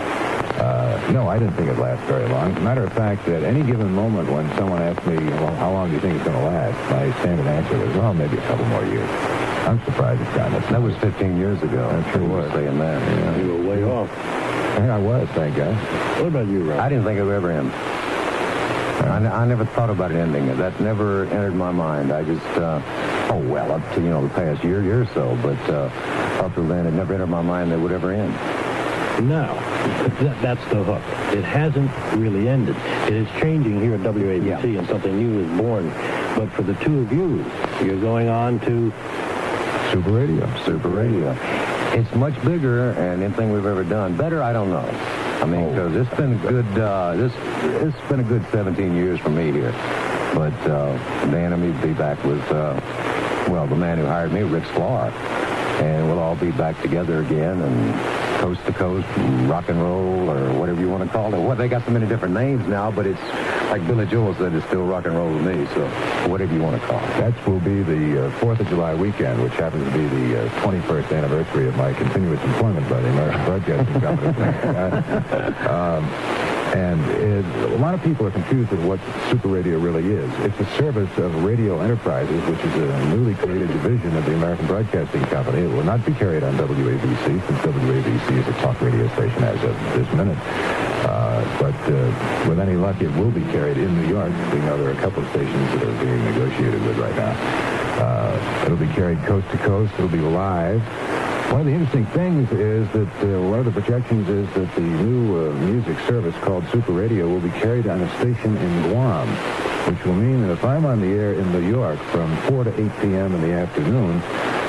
Uh, no, I didn't think it'd last very long. Matter of fact, at any given moment when someone asked me, well, how long do you think it's going to last? My standard answer was, well, maybe a couple more years. I'm surprised it's gotten That was 15 years ago. That sure You were was. saying that. Yeah. You were way off. Yeah, I was, thank God. What about you, Rob? I didn't think it would ever end. I, I never thought about it ending. That never entered my mind. I just, uh, oh, well, up to, you know, the past year, year or so, but uh, up till then, it never entered my mind that it would ever end. No, that, that's the hook. It hasn't really ended. It is changing here at WABC, and something new is born. But for the two of you, you're going on to Super Radio. Super Radio. It's much bigger and anything we've ever done. Better, I don't know. I mean, because it's been a good, uh, this, it's been a good 17 years for me here. But uh, and me be back with, uh, well, the man who hired me, Rick Sklar. And we'll all be back together again and coast to coast, rock and roll, or whatever you want to call it. Well, they got so many different names now, but it's, like Billy Joel said, it's still rock and roll to me. So whatever you want to call it. That will be the uh, 4th of July weekend, which happens to be the uh, 21st anniversary of my continuous employment by the American Broadcasting Company. Uh, um, and it, a lot of people are confused with what Super Radio really is. It's a service of Radio Enterprises, which is a newly created division of the American Broadcasting Company. It will not be carried on WABC, since WABC is a talk radio station as of this minute. Uh, but uh, with any luck, it will be carried in New York. We know there are a couple of stations that are being negotiated with right now. Uh, it'll be carried coast to coast. It'll be live. One of the interesting things is that uh, one of the projections is that the new uh, music service called Super Radio will be carried on a station in Guam, which will mean that if I'm on the air in New York from 4 to 8 p.m. in the afternoon,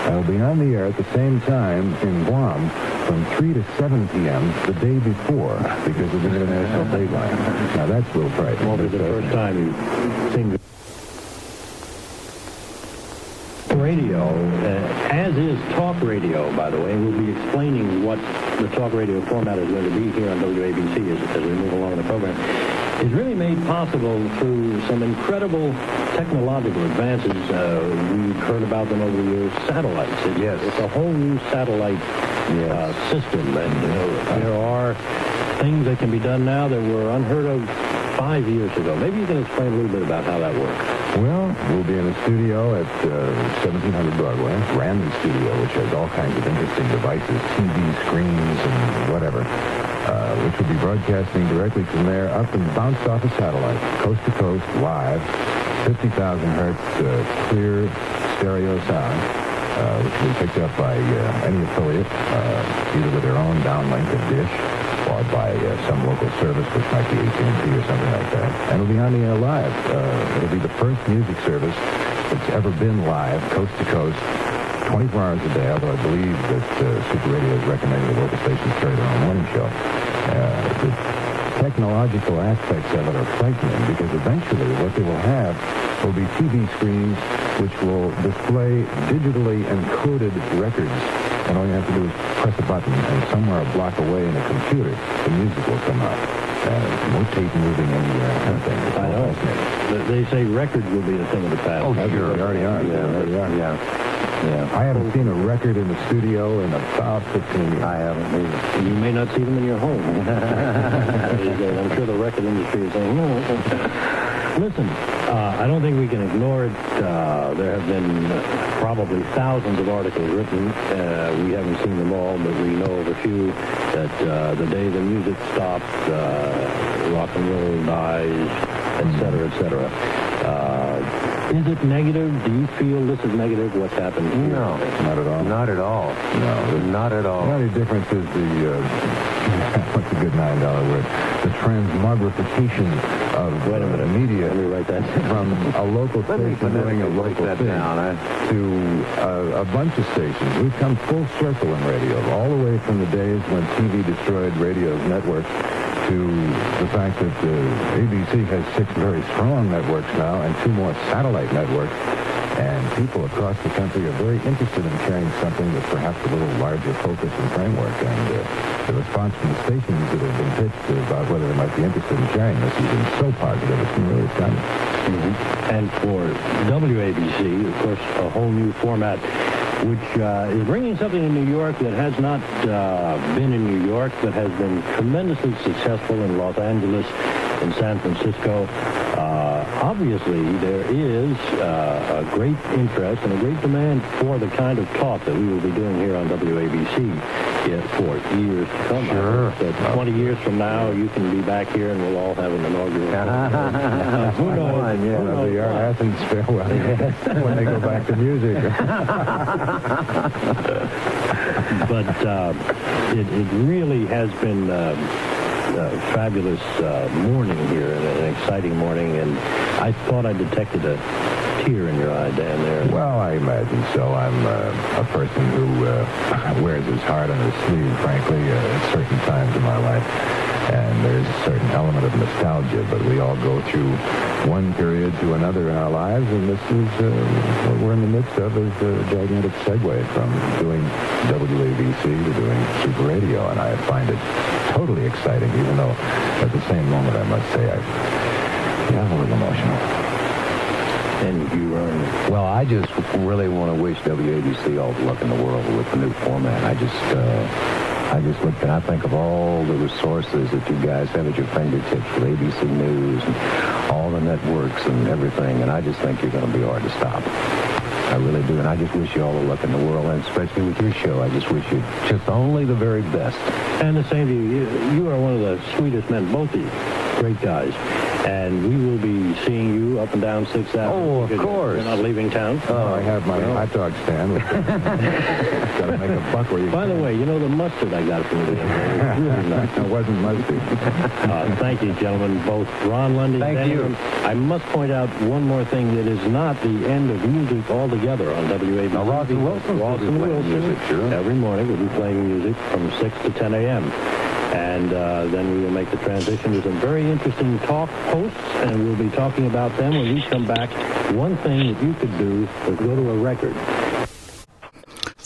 I'll be on the air at the same time in Guam from 3 to 7 p.m. the day before because of the international dateline. Now that's a little frightening. Won't be the first time you sing radio, uh, as is talk radio, by the way. We'll be explaining what the talk radio format is going to be here on WABC as, as we move along in the program. Is really made possible through some incredible technological advances. Uh, we've heard about them over the years. Satellites. It's, yes. It's a whole new satellite uh, system, and uh, there are things that can be done now that were unheard of five years ago. Maybe you can explain a little bit about how that works. Well, we'll be in a studio at uh, 1700 Broadway, Random Studio, which has all kinds of interesting devices, TV screens and whatever, uh, which will be broadcasting directly from there up and bounced off a satellite, coast to coast, live, 50,000 hertz, uh, clear stereo sound, uh, which will be picked up by uh, any affiliate, uh, either with their own downlink of Dish by uh, some local service, which might be AT&T or something like that. And it'll be on the air live. Uh, it'll be the first music service that's ever been live, coast to coast, 24 hours a day, although I believe that uh, Super Radio is recommending the local stations carry their own morning show. Uh, the technological aspects of it are frightening because eventually what they will have will be TV screens which will display digitally encoded records and all you have to do is press a button, and somewhere a block away in a computer, the music will come out. Uh, no tape moving anywhere, kind of thing. I know. They- They say records will be a thing of the past. Oh, sure. They already are. Yeah, they already are. Yeah. Yeah. I haven't seen a record in the studio in about 15 years. I haven't either. You may not see them in your home. I'm sure the record industry is saying, no. Listen, uh, I don't think we can ignore it. Uh, there have been uh, probably thousands of articles written. Uh, we haven't seen them all, but we know of a few that uh, the day the music stops, uh, rock and roll dies, etc., cetera, et cetera. Uh, is it negative? Do you feel this is negative, what's happened here? No, not at all. Not at all. No, not at all. The only difference is the, uh, what's a good $9 word? The transmogrification of Wait a minute. media Let me write that from a local station doing a local thing down, eh? to uh, a bunch of stations. We've come full circle in radio, all the way from the days when TV destroyed radio's networks to the fact that the ABC has six very strong networks now and two more satellite networks. And people across the country are very interested in carrying something with perhaps a little larger focus and framework. And uh, the response from the stations that have been pitched about whether they might be interested in carrying this has been so positive, it's been really exciting. And for WABC, of course, a whole new format, which uh, is bringing something to New York that has not uh, been in New York, but has been tremendously successful in Los Angeles, in San Francisco. Uh, obviously, there is uh, a great interest and a great demand for the kind of talk that we will be doing here on WABC yet for years to come. Sure. That 20 years from now, you can be back here and we'll all have an inaugural. Who knows? Yeah, Who knows? Athens farewell when they go back to music. but uh, it, it really has been uh, a fabulous uh, morning here, an exciting morning, and I thought I detected a tear in your eye, Dan, there. Well, I imagine so. I'm uh, a person who uh, wears his heart on his sleeve, frankly, uh, at certain times in my life. And there's a certain element of nostalgia, but we all go through one period to another in our lives, and this is uh, what we're in the midst of is a gigantic segue from doing WABC to doing Super Radio, and I find it totally exciting, even though at the same moment I must say I, yeah, I'm a little emotional. And you are. Well, I just really want to wish WABC all the luck in the world with the new format. I just, uh, I just look and I think of all the resources that you guys have at your fingertips with ABC News and all the networks and everything, and I just think you're going to be hard to stop. I really do, and I just wish you all the luck in the world, and especially with your show, I just wish you just only the very best. And the same to you. you. You are one of the sweetest men, both of you. Great guys. And we will be seeing you up and down 6th Avenue. Oh, of course. You're not leaving town. Oh, I have my hot dog stand. Got to make a buck where you By the way, you know the mustard I got from you the other day? It was really nice. It wasn't mustard. Uh, thank you, gentlemen, both Ron Lundy Thank and you. I must point out one more thing. It is not the end of music altogether on WABC. Now, Ross and Wilson playing Wilson music, sure. every morning we'll be playing music from 6 to 10 a.m. And uh, then we will make the transition to some very interesting talk hosts, and we'll be talking about them when we come back. One thing that you could do is go to a record.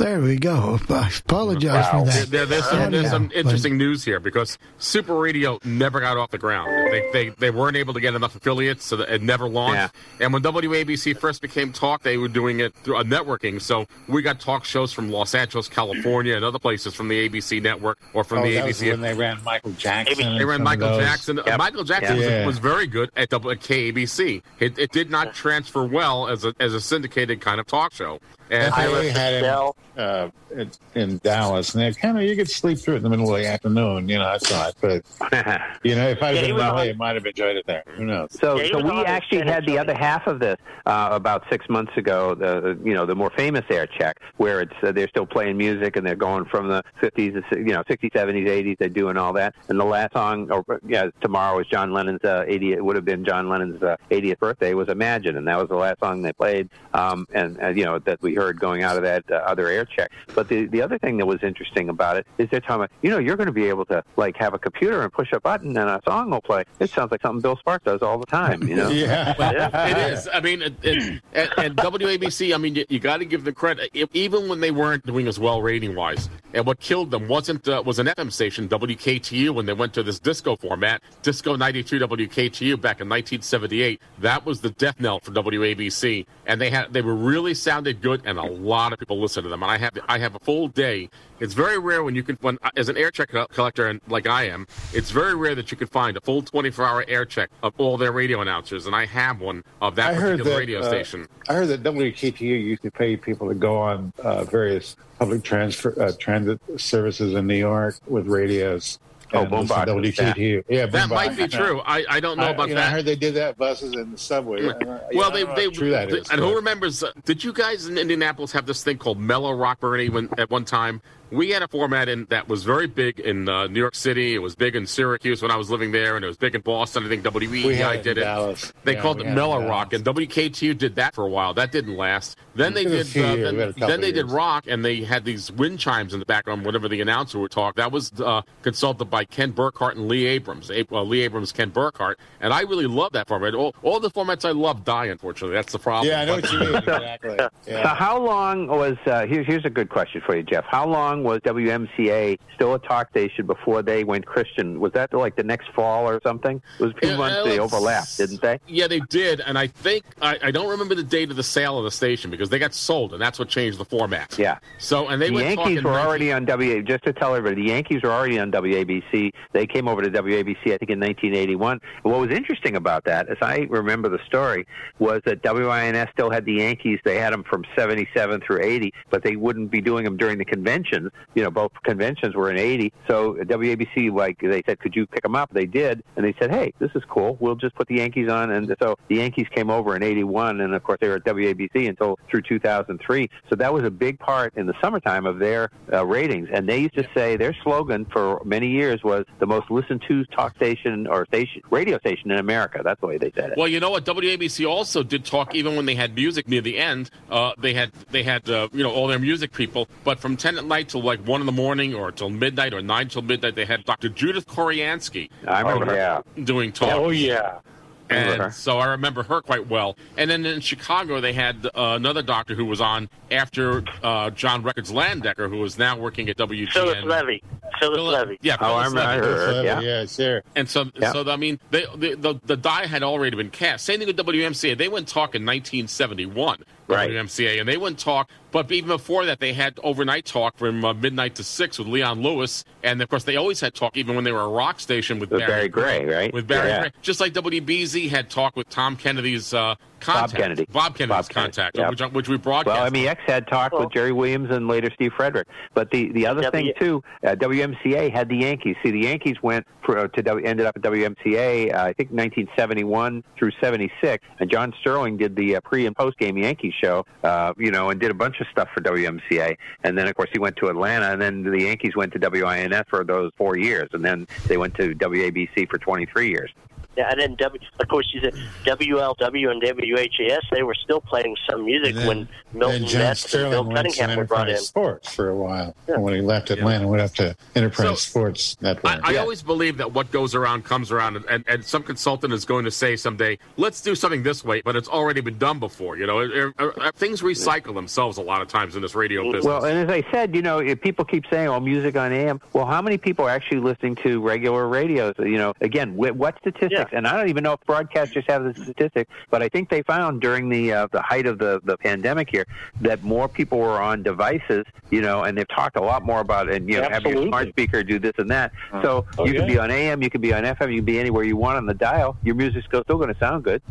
There we go. I apologize for that. there- there's some, there's Yeah, some but- interesting news here because Super Radio never got off the ground. They, they, they weren't able to get enough affiliates, so it never launched. And when WABC first became talk, they were doing it through a networking. So we got talk shows from Los Angeles, California, and other places from the ABC network or from oh, the that was ABC. when they ran Michael Jackson. They ran Michael. Jackson. Uh, Michael Jackson Yeah. was, was very good at, w, at KABC. It, it did not transfer well as a, as a syndicated kind of talk show. And They really had him uh, in- in Dallas, and they kind of you could sleep through it in the middle of the afternoon. You know, I saw it, but you know, if I'd Yeah, been in was LA, on- I might have enjoyed it there. Who knows? So, Yeah, so we actually had the other half of this uh, about six months ago. The you know the more famous air check, where it's uh, they're still playing music and they're going from the 50s, you know, 60s, 70s, 80s. They're doing all that. And the last song, or yeah, tomorrow is John Lennon's uh, 80th. It would have been John Lennon's uh, 80th birthday. Was Imagine, and that was the last song they played. Um, and, and you know that we heard going out of that uh, other air check. But the the other thing that was interesting about it is they're talking about, you know, you're going to be able to like have a computer and push a button and a song will play. It sounds like something Bill Sparks does all the time. You know? Well, it is. I mean, it, it, and, and WABC. I mean, you, you got to give them credit, E- even when they weren't doing as well rating wise. And what killed them wasn't uh, was an FM station, WKTU, when they went to this disco format, Disco 92 WKTU back in 1978. That was the death knell for WABC, and they had they were really sounded good, and a lot of people listened to them. And I have I have a full day. It's very rare when you can, when as an air check collector, and like I am, it's very rare that you can find a full 24 hour air check of all their radio announcers, and I have one of that I particular that radio uh, station. I heard that WKTU used to pay people to go on uh, various public transfer uh, transit services in New York with radios. Oh, and listen to boomboxes, WKTU. Yeah, That might be true. I, I don't know I- about you know, that. I heard they did that buses and the subway. I don't- well, I they, don't they, true that is. and but- who remembers? Uh, did you guys in Indianapolis have this thing called Mellow Rock Bernie when at one time? We had a format in that was very big in uh, New York City. It was big in Syracuse when I was living there, and it was big in Boston. I think WEEI We had it in did it. Dallas. They Yeah, called it had it in Mellow Rock, and WKTU did that for a while. That didn't last. Then they It was a did. Uh, then, We had a couple then they did rock, and they had these wind chimes in the background whenever the announcer would talk. That was uh, consulted by Kent Burkhart and Lee Abrams. A- uh, Lee Abrams, Kent Burkhart, and I really love that format. All, all the formats I love die. Unfortunately, that's the problem. Yeah, I know But- what you mean. Exactly. So how long was uh, here's here's a good question for you, Jeff. How long was WMCA still a talk station before they went Christian? Was that like the next fall or something? It was a few Yeah, months uh, they overlapped, didn't they? Yeah, they did, and I think I, I don't remember the date of the sale of the station because they got sold, and that's what changed the format. Yeah. So and they the Yankees were 19 already on WA. Just to tell everybody, the Yankees were already on WABC. They came over to WABC, I think, in 1981. And what was interesting about that, as I remember the story, was that WINS still had the Yankees. They had them from 77 through 80, but they wouldn't be doing them during the conventions. You know, both conventions were in 80. So WABC, like they said, could you pick them up? They did, and they said, hey, this is cool. We'll just put the Yankees on. And so the Yankees came over in 81, and of course they were at WABC until through 2003. So that was a big part in the summertime of their uh, ratings. And they used to say their slogan for many years was the most listened to talk station or station radio station in America. That's the way they said it. Well, you know what? WABC also did talk even when they had music near the end. Uh, they had they had uh, you know all their music people, but from ten at night till like one in the morning or till midnight or nine till midnight, they had Dr. Judith Kuriansky. I remember her. doing talk. Oh yeah. Remember her. And so I remember her quite well. And then in Chicago, they had uh, another doctor who was on after uh, John Records Landecker, who is now working at WGN. Phyllis Levy. Phyllis Levy. Yeah, Oh, I remember Levy. her. Yeah. yeah, sure. And so, Yeah. so I mean, they, the, the the die had already been cast. Same thing with WMCA. They went talk in 1971 Right. WMCA, and they wouldn't talk. But even before that, they had overnight talk from uh, midnight to six with Leon Lewis, and of course they always had talk even when they were a rock station with, With Barry Gray, right? With Barry Yeah. Gray, just like WBZ had talk with Tom Kennedy's uh, contact, Kennedy. Bob Kennedy's Bob Kennedy, contact, yep. which, which we broadcast. Well, MEX had talked with Jerry Williams and later Steve Frederick. But the, the other thing too, uh, WMCA had the Yankees. See, the Yankees went for, uh, to w, ended up at WMCA. Uh, I think 1971 through 76, and John Sterling did the uh, pre and post game Yankees show. Uh, you know, and did a bunch of stuff for WMCA. And then of course he went to Atlanta, and then the Yankees went to WINS for those four years, and then they went to WABC for 23 years. Yeah, and then w, of course you said WLW and WHAS. They were still playing some music when Milton and John Metz and Bill Sterling went to Cunningham were brought in. Enterprise Sports for a while. When he left Atlanta, went up to Enterprise Sports Network. I, I always believe that what goes around comes around, and, and, and some consultant is going to say someday, "Let's do something this way," but it's already been done before. You know, It- it- uh, things recycle themselves a lot of times in this radio mm-hmm. business. Well, and as I said, you know, if people keep saying, "Oh, music on AM," well, how many people are actually listening to regular radios? You know, again, what statistics? And I don't even know if broadcasters have the statistics, but I think they found during the uh, the height of the the pandemic here that more people were on devices. You know, and they've talked a lot more about and you know have your smart speaker do this and that. So Oh, you can be on AM, you can be on FM, you can be anywhere you want on the dial. Your music's still still going to sound good.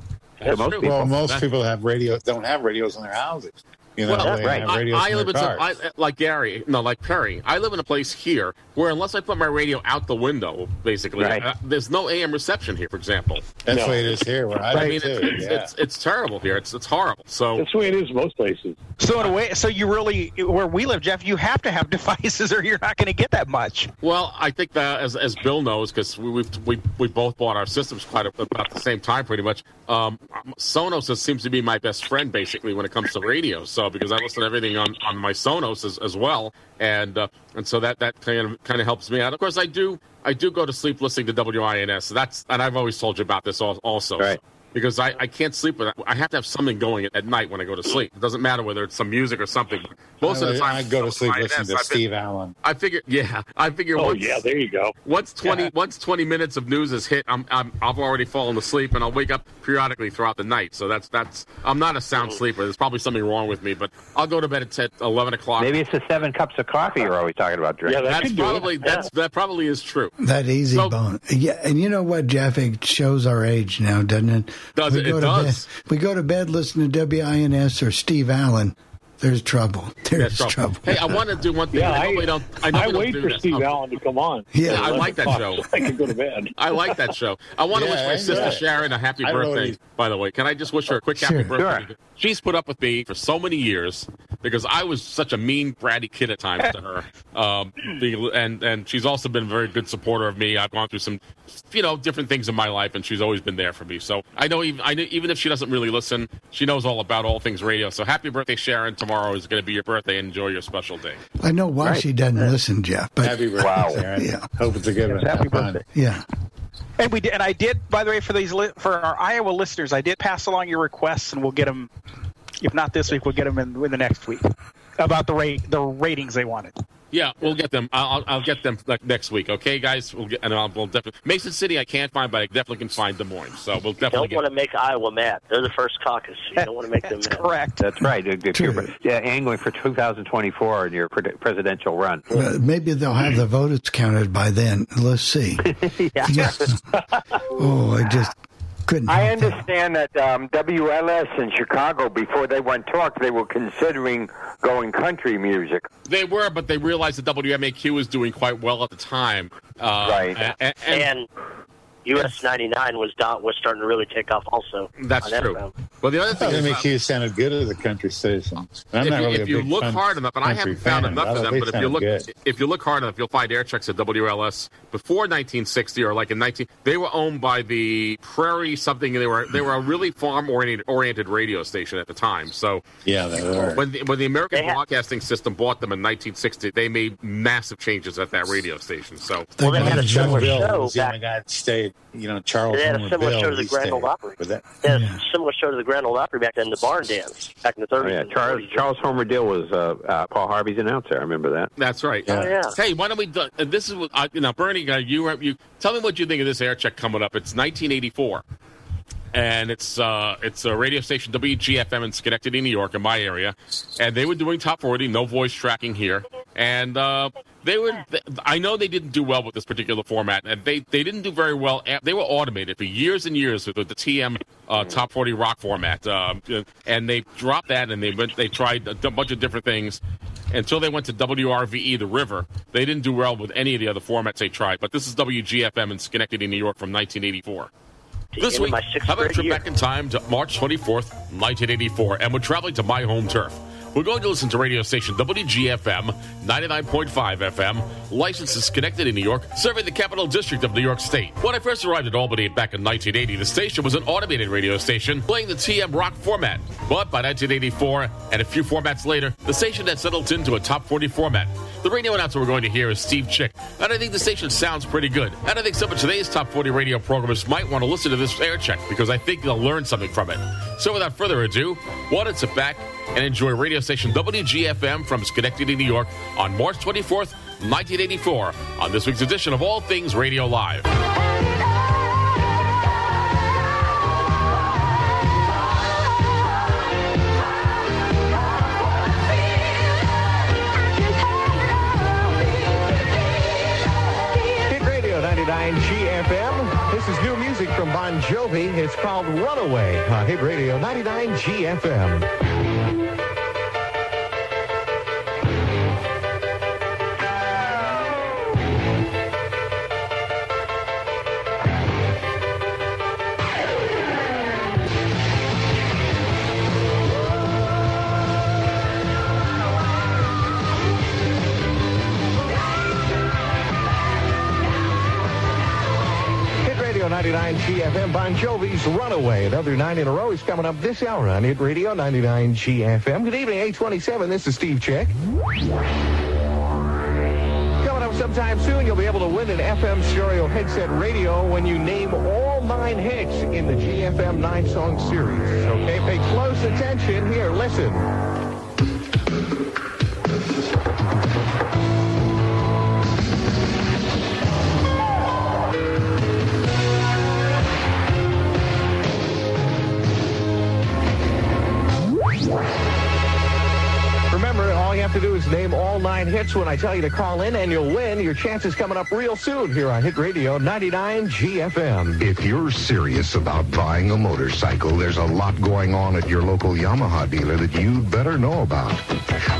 to most people. Well, most people have radios. Don't have radios in their houses. You know, Well, they have I, I live in some, cars. I, like Gary, no, like Perry. I live in a place here where unless I put my radio out the window, basically, Right. uh, there's no AM reception here. For example, That's the way it is here. Where I, I live, mean, too. it's, it's, yeah. it's it's terrible here. It's it's horrible. So That's the way it is most places. So in a way, so you really where we live, Jeff, you have to have devices, or you're not going to get that much. Well, I think that as, as Bill knows, because we, we've we, we both bought our systems quite a, about the same time, pretty much. Um, Sonos seems to be my best friend, basically, when it comes to radio. So because I listen to everything on, on my Sonos as, as well, and uh, and so that that kind of kind of helps me out. Of course, I do I do go to sleep listening to WINS. So that's and I've always told you about this also. Right. Because I, I can't sleep with I have to have something going at, at night when I go to sleep. It doesn't matter whether it's some music or something. Most I, of the time, I go to sleep listening to I've been- Steve Allen. I figure, yeah, I figure. Oh once, yeah, there you go. Once twenty, once twenty minutes of news is hit, I'm, I'm I've already fallen asleep, and I'll wake up periodically throughout the night. So that's that's. I'm not a sound mm. sleeper. There's probably something wrong with me, but I'll go to bed at 10, 11 o'clock. Maybe it's the seven cups of coffee you're always talking about drinking. Yeah that's probably that's that probably is true. That easy So- bone. Yeah, and you know what, Jeff? It shows our age now, doesn't it? Does we it? It go to does. Bed, we go to bed listening to WINS or Steve Allen. There's trouble. There's That's trouble. Hey, I want to do one thing. Yeah, I I, normally don't. I, normally don't wait do for this. Steve Okay. Allen to come on. Yeah, at I like that show. so I can go to bed. I like that show. I want to Yeah, wish my sister enjoy it. Sharon a happy I don't know what birthday. By the way, can I just wish her a quick happy Sure. birthday? She's put up with me for so many years because I was such a mean, bratty kid at times to her. Um, the- and and she's also been a very good supporter of me. I've gone through some, you know, different things in my life, and she's always been there for me. So I know even I know, even if she doesn't really listen, she knows all about all things radio. So happy birthday, Sharon! Tomorrow is going to be your birthday. Enjoy your special day. I know why she doesn't listen, Jeff. But Happy birthday, Sharon. Yeah. Hope it's a good one. Happy birthday. yeah, And we did, and I did. By the way, for these li- for our Iowa listeners, I did pass along your requests, and we'll get them. If not this week, we'll get them in, in the next week about the rate the ratings they wanted. Yeah, we'll get them. I'll, I'll- I'll get them like, next week. Okay, guys. We'll get and I'll, we'll definitely Mason City. I can't find, but I definitely can find Des Moines. So we'll You definitely don't want to make Iowa mad. They're the first caucus. You don't want to make them That's mad. correct. That's right. If you're yeah, angling for 2024 in your pre- presidential run. Uh, maybe they'll have the votes counted by then. Let's see. yeah. Oh, I just couldn't. I help that. understand that um, WLS in Chicago, before they went talk, they were considering going country music. They were, but they realized that WMAQ was doing quite well at the time. Uh, Right. a- a- and, And US 99 was down, was starting to really take off also. that's on true. FM. Well, the other thing thought is, uh, sounded good at the country station. I'm if not you, really if a you big look coun- hard enough, and I haven't found fan, enough of them, but if you look, good. if you look hard enough, you'll find air checks at WLS before 1960 or like in 19. They were owned by the Prairie something. They were they were a really farm oriented oriented radio station at the time. So yeah, they were. when the, when the American They had- Broadcasting System bought them in 1960, they made massive changes at that radio station. So Well, they had a Joe show back. only guy that stayed. You know, Charles They had a similar Bill, show to the Grand Ole. Opry. But that, They had a similar show to the Grand Ole Opry back then, the Barn Dance, back in the 30s. Oh, yeah, Charles Charles Homer Dill was uh, uh, Paul Harvey's announcer. I remember that. That's right. Oh, yeah. Hey, why don't we? Do, and this is what I, you know, Bernie. Uh, you you tell me what you think of this air check coming up. It's 1984. and it's uh, it's a radio station WGFM in Schenectady, New York, in my area, and they were doing top forty, no voice tracking here, and uh, they were. I know they didn't do well with this particular format, and they they didn't do very well. a- They were automated for years and years with the TM uh, top forty rock format, um, and they dropped that, and they went they tried a d- bunch of different things. Until they went to WRVE, The River, they didn't do well with any of the other formats they tried. But this is WGFM in Schenectady, New York, from 1984. This week, my how about a trip year. back in time to March 24th, 1984, and we're traveling to my home turf. We're going to listen to radio station WGFM 99.5 FM, licensed Schenectady in New York, serving the capital district of New York State. When I first arrived at Albany back in 1980, the station was an automated radio station playing the TM rock format. But by 1984, and a few formats later, the station had settled into a top 40 format. The radio announcer we're going to hear is Steve Chick, and I think the station sounds pretty good. And I think some of today's top 40 radio programmers might want to listen to this air check because I think they'll learn something from it. So without further ado, why don't sit back and enjoy radio station WGFM from Schenectady, New York on March 24th, 1984 on this week's edition of All Things Radio Live. Hit Radio 99 GFM. This is new music from Bon Jovi. It's called Runaway on Hit Radio 99 GFM. 99 GFM. Bon Jovi's Runaway. Another nine in a row is coming up this hour on Hit Radio 99 GFM. Good evening, 827. This is Steve Chick. Coming up sometime soon, you'll be able to win an FM stereo headset radio when you name all nine hits in the GFM nine song series. Okay, pay close attention. Here, listen. Do name all nine hits when I tell you to call in, and you'll win. Your chance is coming up real soon here on Hit Radio 99 GFM. If you're serious about buying a motorcycle, there's a lot going on at your local Yamaha dealer that you'd better know about.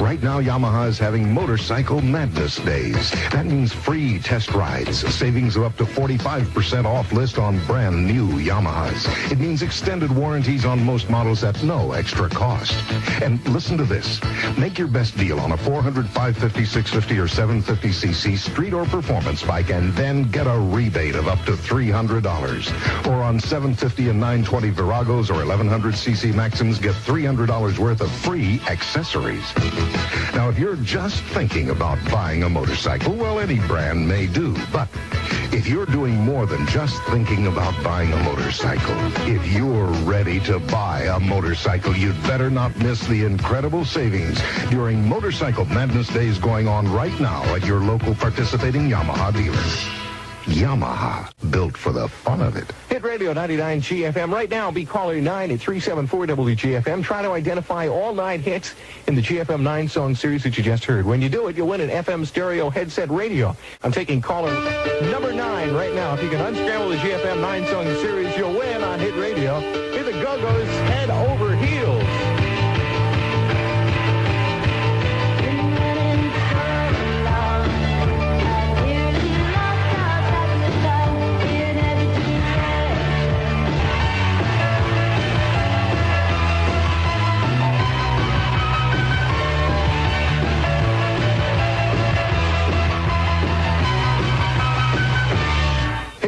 Right now, Yamaha is having Motorcycle Madness Days. That means free test rides, savings of up to 45% off list on brand new Yamahas. It means extended warranties on most models at no extra cost. And listen to this. Make your best deal on a 400, 550, 650, or 750cc street or performance bike and then get a rebate of up to $300. Or on 750 and 920 Viragos or 1100cc Maxims, get $300 worth of free accessories. Now, if you're just thinking about buying a motorcycle, well, any brand may do. But if you're doing more than just thinking about buying a motorcycle, if you're ready to buy a motorcycle, you'd better not miss the incredible savings during Motorcycle Madness Days going on right now at your local participating Yamaha dealers. Yamaha, built for the fun of it. Hit Radio 99 GFM. Right now, be caller 9 at 374 WGFM. Try to identify all nine hits in the GFM 9 song series that you just heard. When you do it, you'll win an FM stereo headset radio. I'm taking caller number 9 right now. If you can unscramble the GFM 9 song series, you'll win on Hit Radio. Here the Go-Go's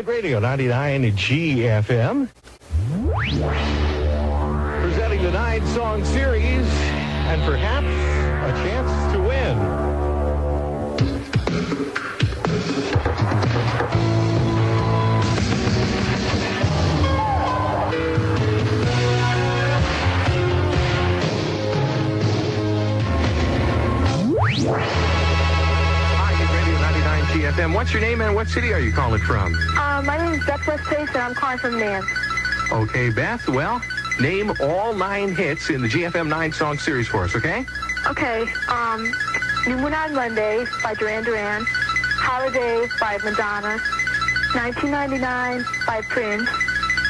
Hit Radio 99 GFM. Presenting the nine song series and perhaps a chance 99 GFM. What's your name and what city are you calling from? Uh, my name is Beth West Pace, and I'm calling from Nance. Okay, Beth, well, name all nine hits in the GFM 9 song series for us, okay? Okay, um, New Moon on Monday by Duran Duran, Holiday by Madonna, 1999 by Prince,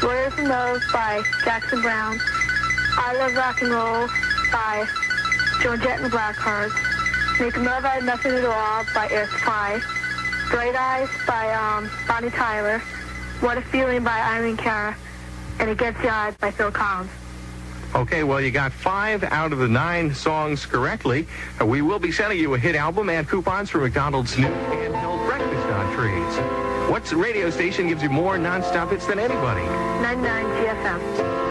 Lawyers in Love by Jackson Browne, I Love Rock and Roll by Joan Jett and the Blackhearts, Make Love Out of Nothing at All by Air Supply, Bright Eyes by um, Bonnie Tyler, What a Feeling by Irene Cara, and It Gets Yard by Phil Collins. Okay, well, you got five out of the nine songs correctly. Uh, we will be sending you a hit album and coupons for McDonald's new handheld breakfast entrees. What radio station gives you more nonstop hits than anybody? 99 GFM.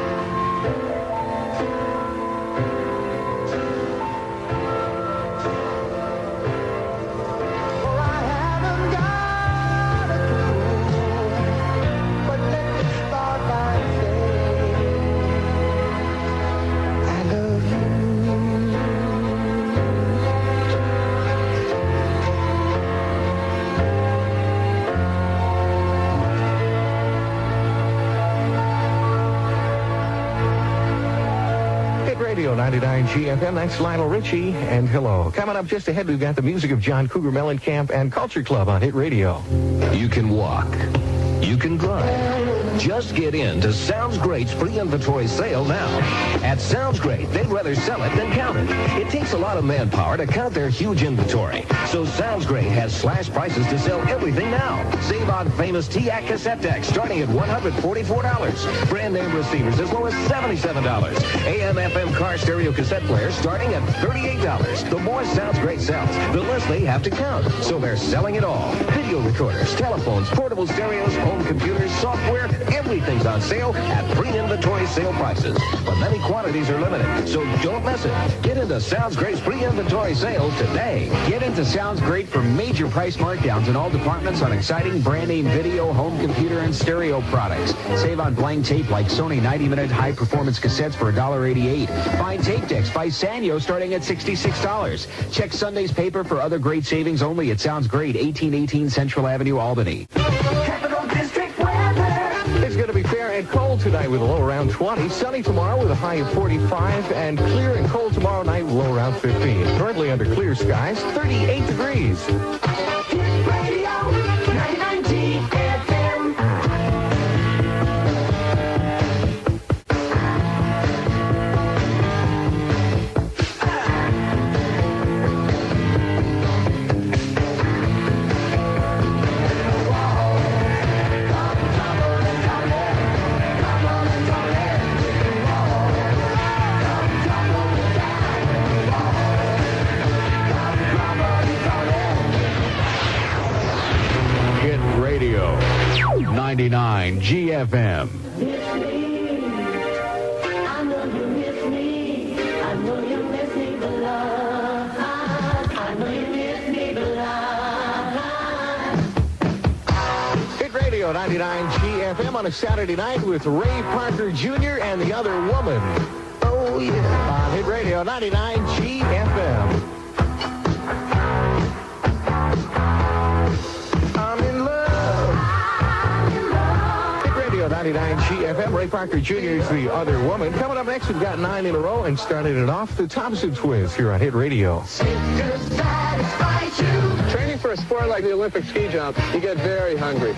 99 GFM. That's Lionel Richie and hello. Coming up just ahead, we've got the music of John Cougar Mellencamp and Culture Club on Hit Radio. You can walk. You can drive. Just get in to Sounds Great's free inventory sale now. At Sounds Great, they'd rather sell it than count it. It takes a lot of manpower to count their huge inventory. So Sounds Great has slash prices to sell everything now. Save on famous TEAC cassette decks starting at $144. Brand name receivers as low as $77. AM FM car stereo cassette players starting at $38. The more Sounds Great sells, the less they have to count. So they're selling it all. Video recorders, telephones, portable stereos, home computers, software, everything's on sale at pre-inventory sale prices. But many quantities are limited, so don't miss it. Get into Sounds Great's pre-inventory sale today. Get into Sounds Great for major price markdowns in all departments on exciting brand name video, home computer, and stereo products. Save on blank tape like Sony 90 minute high performance cassettes for $1.88. Find tape decks by Sanyo starting at $66. Check Sunday's paper for other great savings only at Sounds Great, 1818 Central Avenue, Albany. And cold tonight with a low around 20. Sunny tomorrow with a high of 45. And clear and cold tomorrow night with a low around 15. Currently under clear skies, 38 degrees. Saturday night with Ray Parker Jr. and the other woman. Oh, yeah. On Hit Radio 99 GFM. I'm in love. Hit Radio 99 GFM. Ray Parker Jr. is the other woman. Coming up next, we've got nine in a row and started it off, the Thompson Twins here on Hit Radio. Training for a sport like the Olympic ski jump, you get very hungry.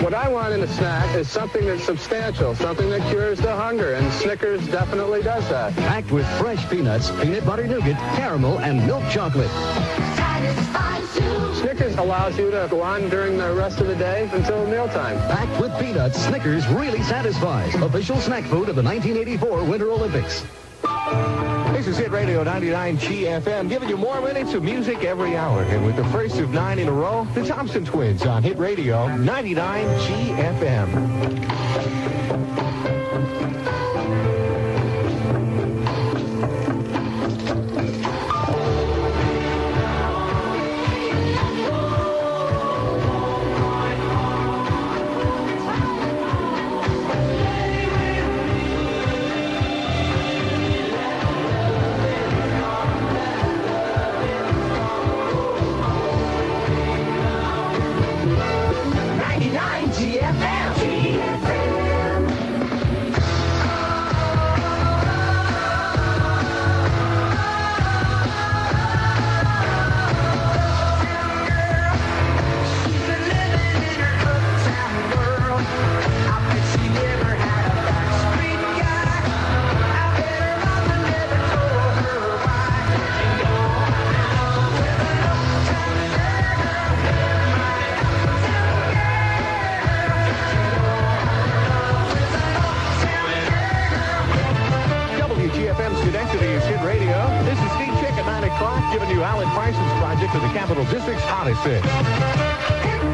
What I want in a snack is something that's substantial, something that cures the hunger, and Snickers definitely does that. Packed with fresh peanuts, peanut butter nougat, caramel, and milk chocolate. Snickers allows you to go on during the rest of the day until mealtime. Packed with peanuts, Snickers really satisfies. Official snack food of the 1984 Winter Olympics. This is Hit Radio 99 GFM, giving you more minutes of music every hour. And with the first of nine in a row, the Thompson Twins on Hit Radio 99 GFM. Chick at 9 o'clock, giving you Alan Parsons Project of the Capital District's hottest hit.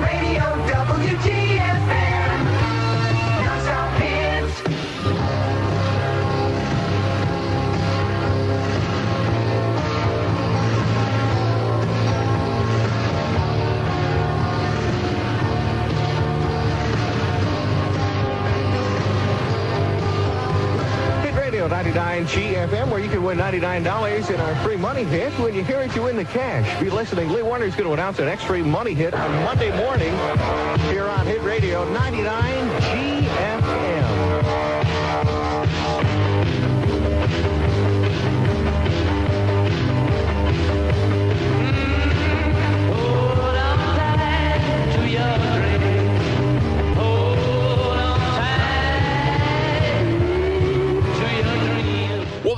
Radio WGFM. Radio 99 GFM, where you can win $99 in our free money hit. When you hear it, you win the cash. Be listening. Lee Warner is going to announce an extra money hit on Monday morning here on Hit Radio 99 GFM.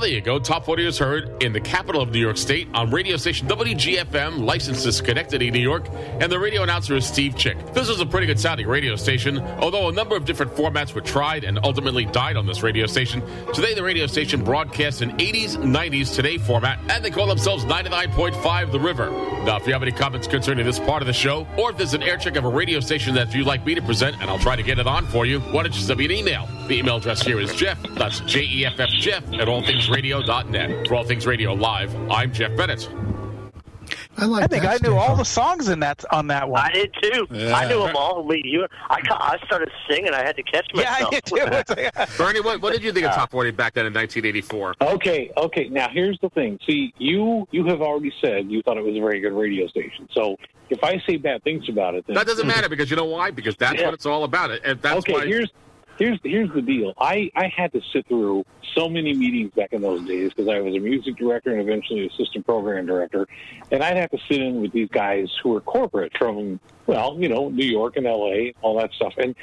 There you go. Top 40 is heard in the capital of New York State on radio station WGFM, licensed to Schenectady, New York, and the radio announcer is Steve Chick. This is a pretty good sounding radio station, although a number of different formats were tried and ultimately died on this radio station. Today, the radio station broadcasts an 80s, 90s, today format, and they call themselves 99.5 The River. Now, if you have any comments concerning this part of the show, or if there's an air check of a radio station that you'd like me to present, and I'll try to get it on for you, why don't you send me an email? The email address here is Jeff, that's J E F F Jeff, at allthingsradio.net. For All Things Radio Live, I'm Jeff Bennett. I like I think I knew all the songs in that on that one. I did too. I knew them all. Me, you, I, I started singing. I had to catch myself. Yeah, I did too. Bernie, what, what did you think of Top 40 back then in 1984? Okay, okay. Now here's the thing. See, you you have already said you thought it was a very good radio station. So if I say bad things about it, then That doesn't hmm. matter because you know why? Because that's Yeah. what it's all about. It. And that's okay, why. here's here's here's the deal. I I had to sit through so many meetings back in those days because I was a music director and eventually assistant program director, and I'd have to sit in with these guys who were corporate from well, you know, New York and L.A. all that stuff, and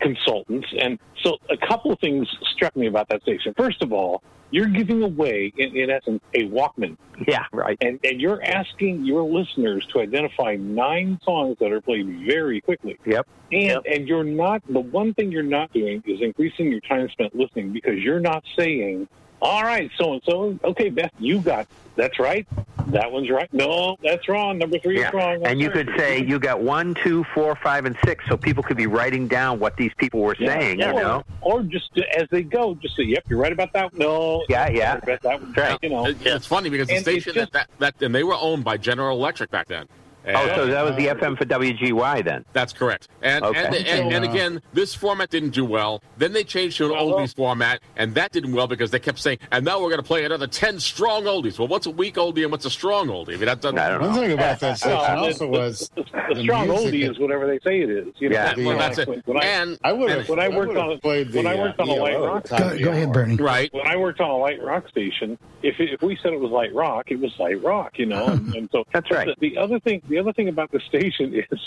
consultants. And so a couple of things struck me about that station. First of all. You're giving away, in, in essence, a Walkman. Yeah, right. And, and you're asking your listeners to identify nine songs that are played very quickly. Yep. And and you're not the one thing you're not doing is increasing your time spent listening because you're not saying, All right, so and so, okay, Beth, you got that's right. That one's right. No, that's wrong. Number three Yeah. is wrong. And you That's could say you got one, two, four, five, and six, so people could be writing down what these people were Yeah, saying. yeah, you know. or, or just as they go, just say, "Yep, you're right about that." No, Yeah, yeah. Beth, that one's Right. You know, It- It's funny because the And it's station that, that, that, and they were owned by General Electric back then. Oh, so that was the FM for WGY then. That's correct. And Okay. and, and, and again, this format didn't do well. Then they changed to an oldies format, and that didn't well because they kept saying, "And now we're going to play another ten strong oldies." Well, what's a weak oldie and what's a strong oldie? I mean, that doesn't. I One thing about that station Well, also the- was the, the strong music oldie that- is whatever they say it is. You know, Yeah, when well, I- that's it. When And I would have when I worked on played the when I worked uh, on a light rock at Go, go ahead. Bernie. right. when I worked on a light rock station, if if we said it was light rock, it was light rock, you know. And, and so That's right. The, the other thing, the other thing about the station is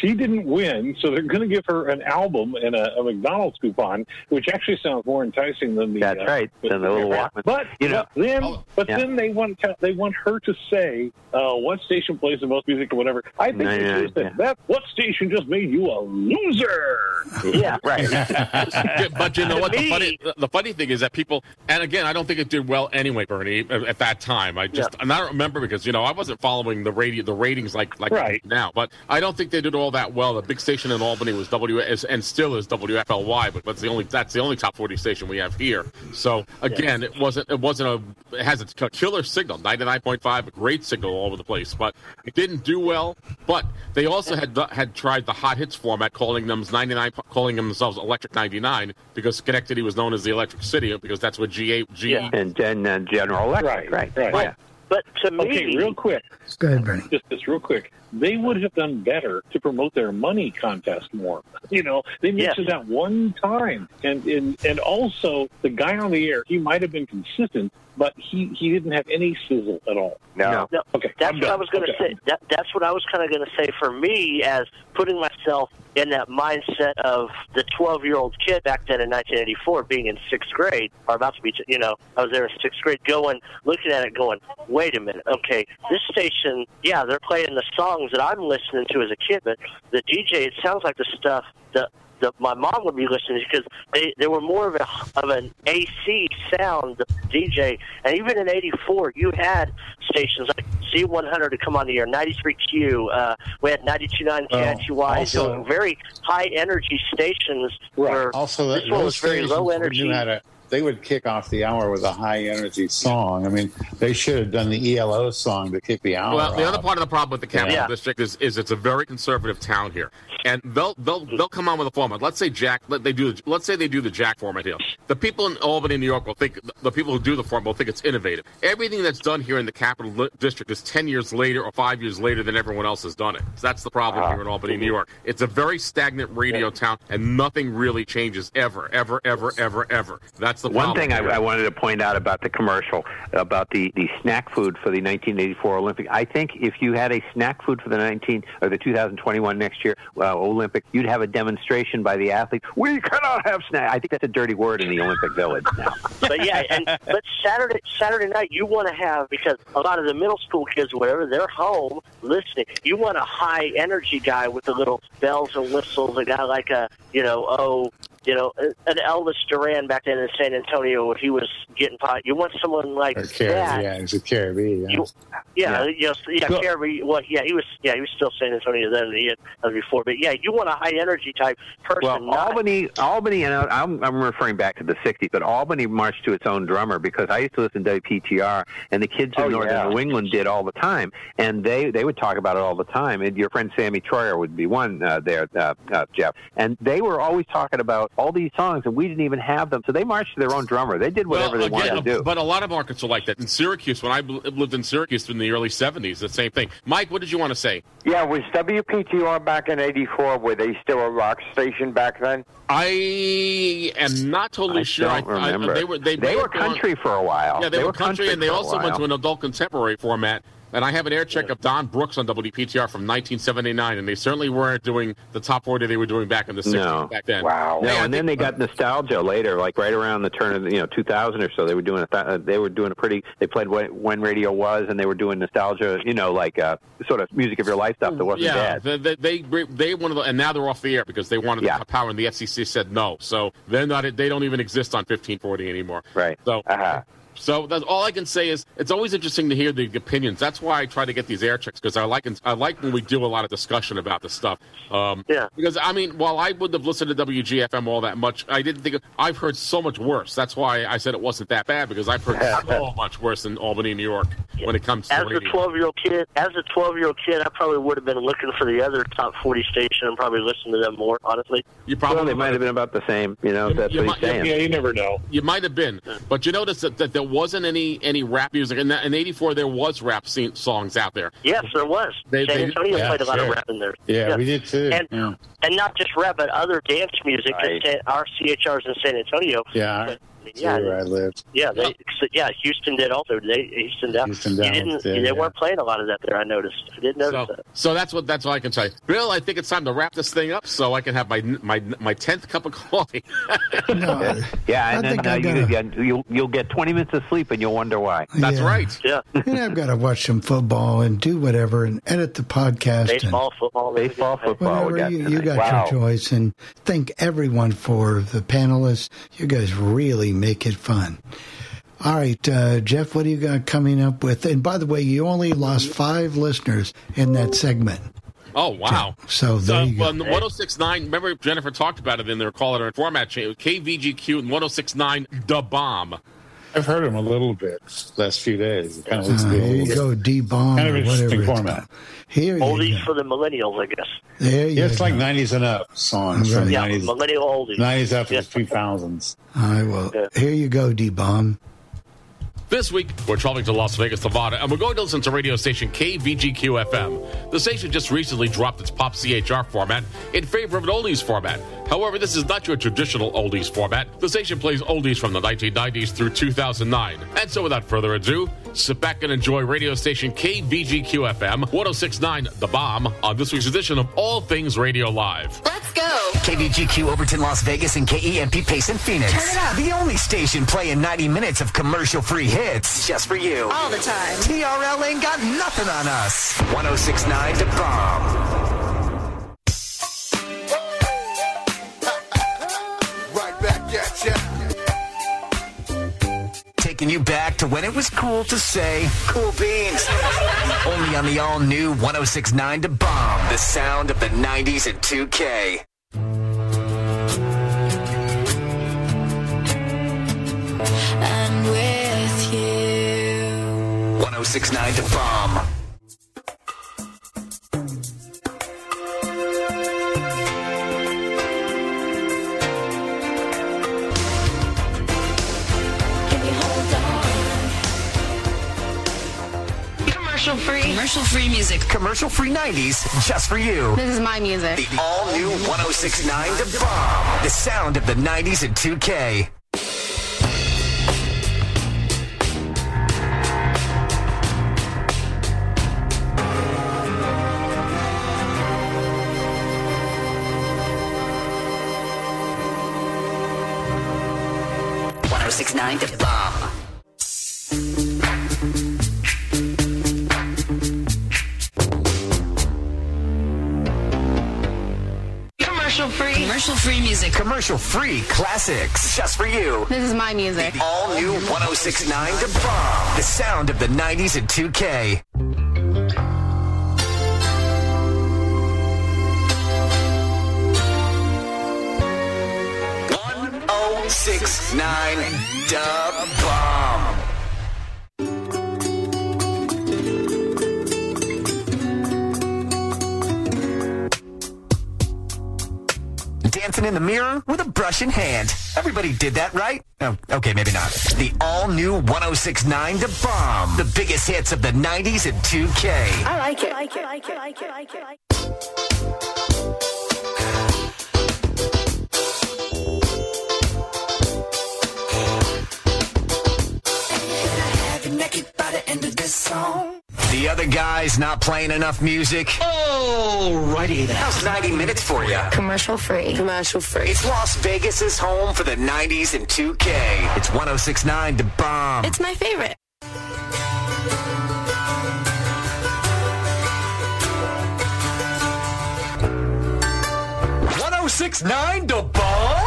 she didn't win, so they're going to give her an album and a, a McDonald's coupon, which actually sounds more enticing than the. That's uh, right, than the little Walkman. But You know- but then, but Yeah. then they want to, they want her to say uh, what station plays the most music or whatever. I think No, they no, should said yeah. that. What station just made you a loser? Yeah, right. But you know what? The funny, the funny thing is that people, and again, I don't think it did well anyway, Bernie. At, at that time, I just, and I don't remember because you know I wasn't following the radio, the ratings like like Right. now. But I don't think they did all that well. The big station in Albany was W and still is WFLY, but that's the only that's the only top forty station we have here. So again, it wasn't it wasn't a it has a killer signal, ninety nine point five, a great signal all over the place, but it didn't do well. But they also had had tried the hot hits format, calling them ninety nine, calling themselves Electric ninety nine because Schenectady was known as the Electric City because that's what G A G. Yeah. and then uh, General Electric, Right, right? right. Yeah. But to me, Okay, real quick. Go ahead, Bernie. just just real quick, they would have done better to promote their money contest more. You know, they mentioned that one time, and and and also the guy on the air, he might have been consistent, but he he didn't have any sizzle at all. No. No, Okay, that's I'm what I was going to Okay. say. That, that's what I was kind of going to say for me as putting myself in that mindset of the 12 year old kid back then in 1984 being in sixth grade, or about to be, you know, I was there in sixth grade going, looking at it going, wait a minute, okay, this station, yeah, they're playing the songs that I'm listening to as a kid, but the DJ, it sounds like the stuff that the, my mom would be listening because they they were more of a of an AC sound DJ, and even in '84 you had stations like Z100 to come on the air, 93Q, uh, we had 92.9 Oh, also- so very high energy stations. Where Also, this one was very low energy. Knew how to, they would kick off the hour with a high energy song. I mean, they should have done the ELO song to kick the hour. Well, the other part of the problem with the capital Yeah. district is, is it's a very conservative town here, and they'll they'll they'll come on with a format. Let's say Jack, let they do. Let's say they do the Jack format here. The people in Albany, New York, will think the people who do the format will think it's innovative. Everything that's done here in the capital district is ten years later or five years later than everyone else has done it. So that's the problem ah. here in Albany, New York. It's a very stagnant radio town, and nothing really changes ever, ever, ever, ever, ever. That's the One problem. thing I. I wanted to point out about the commercial about the, the snack food for the 1984 Olympic. I think if you had a snack food for the 19 or the 2021 next year uh, Olympic, you'd have a demonstration by the athletes. We cannot have snack. I think that's a dirty word in the Olympic Village now. but yeah, and but Saturday Saturday night you want to have because a lot of the middle school kids, or whatever, they're home listening. You want a high energy guy with the little bells and whistles, a guy like a you know oh you know an Elvis Duran back then in San Antonio if he was getting pot. You want someone like Or that. Caribbean, yeah, it's a Caribbean. Yeah. Yeah, Yeah. yes, yeah, Go- Carey. Well, yeah, he was. Yeah, he was still San Antonio then than he had as before. But yeah, you want a high energy type person. Well, not, Albany, Albany, and I- I'm, I'm referring back to the '60s, but Albany marched to its own drummer because I used to listen to WPTR, and the kids in Oh, northern yeah. New England did all the time, and they they would talk about it all the time. And your friend Sammy Troyer would be one uh, there, uh, uh, Jeff, and they were always talking about all these songs, and we didn't even have them, so they marched to their own drummer. They did whatever well, they wanted to do. But a lot of markets are like that. In Syracuse, when I lived in Syracuse in the early 70s, the same thing. Mike, what did you want to say? Yeah, was WPTR back in '84? Were they still a rock station back then? I am not totally I sure. don't I, remember. I, they were they, They may were have gone- country for a while. Yeah, they, were country, and they also went to an adult contemporary format. And I have an air check of Don Brooks on WPTR from 1979, and they certainly weren't doing the top 40 they were doing back in the 60s No. back then. Wow. No, and then they got nostalgia later, like right around the turn of you know 2000 or so. They were doing a th- uh, they were doing a pretty. They played when, when radio was, and they were doing nostalgia. You know, like uh, sort of music of your life stuff that wasn't yeah, bad. they, they they they one of the, and now they're off the air because they wanted Yeah. the power, and the FCC said no. So they're not. They don't even exist on 1540 anymore. Right. So. So that's all I can say is it's always interesting to hear the opinions. That's why I try to get these air checks because I like I like when we do a lot of discussion about this stuff. Um, yeah. Because I mean, while I wouldn't have listened to WGFM all that much, I didn't think of, I've heard so much worse. That's why I said it wasn't that bad because I've heard so much worse in Albany, New York, when it comes to as a 12 year old kid, as a 12 year old kid, I probably would have been looking for the other top 40 station and probably listened to them more. Honestly, You probably well, they might have been about the same. You know, that's you what might- he's saying. Yeah, you never know. You might have been, but you notice that, that there wasn't any any rap music. In, that, in '84, there was rap scene, songs out there. yes, there was. They- San Antonio yeah, played a lot sure. of rap in there. Yeah, we did too. And yeah. and not just rap, but other dance music. Right. Our CHRs in San Antonio. Yeah, But, I mean, That's yeah, where I lived. yeah, they, so, yeah. Houston did also. They Houston down. Houston you down, didn't. yeah, they yeah. weren't playing a lot of that there. I noticed. I didn't notice So, that. so that's what that's all I can tell you. Bill, I think it's time to wrap this thing up so I can have my my my tenth cup of coffee. No, Yeah, I and then uh, you, gotta- you'll you'll get 20 minutes of sleep, and you'll wonder why. That's Yeah. right. Yeah, and I've got to watch some football and do whatever and edit the podcast. and baseball, football, Baseball, football. we Whatever you, you got wow. your choice, and thank everyone for the panelists. You guys really make it fun. All right, uh, Jeff, what do you got coming up with? And by the way, you only lost five listeners in that segment. Oh wow! So there you go. 1069, remember Jennifer talked about it in their call it her format change. KVGQ and 1069 the bomb. I've heard them a little bit last few days. It kind of looks Uh, good. here you go, D bomb Kind of interesting format. called. Here you Oldies go. for the millennials, I guess. There you Yeah, it's go. like 90s and up songs from Yeah, 90s, millennial oldies. 90s up to Yeah. the 2000s. All right, well, here you go, D bomb. This week, we're traveling to Las Vegas, Nevada, and we're going to listen to radio station KVGQ FM. The station just recently dropped its pop CHR format in favor of an oldies format. However, this is not your traditional oldies format. The station plays oldies from the 1990s through 2009. And so, without further ado, sit back and enjoy radio station KVGQ FM 1069 The Bomb on this week's edition of All Things Radio Live. Let's go. KVGQ Overton, Las Vegas, and KEMP Payson, Phoenix. Turn it up. The only station playing 90 minutes of commercial-free hits just for you. All the time. TRL ain't got nothing on us. 1069 to Bomb. Right back at you. taking you back to when it was cool to say cool beans. Only on the all new 1069 to bomb, the sound of the 90s and 2K. And 1069 to bomb. Commercial free. Commercial free music. Commercial free 90s just for you. This is my music. The all new 1069 to bomb, the sound of the 90s and 2K. One six nine to bomb. Commercial free. Commercial free music. Commercial free classics just for you. This is my music. The all new 1069 to bomb, the sound of the 90s and 2K. Six nine dub bomb. Dancing in the mirror with a brush in hand. Everybody did that, right? Oh, okay, maybe not. The all new 1069 to bomb. The biggest hits of the 90s and 2K. I like it. I like it. I like it. I like it. I like it. I like it. The other guy's not playing enough music. Alrighty then. How's 90 minutes for you? Commercial free. Commercial free. It's Las Vegas's home for the 90s and 2K. It's 1069 to bomb. It's my favorite. One oh six nine to bomb.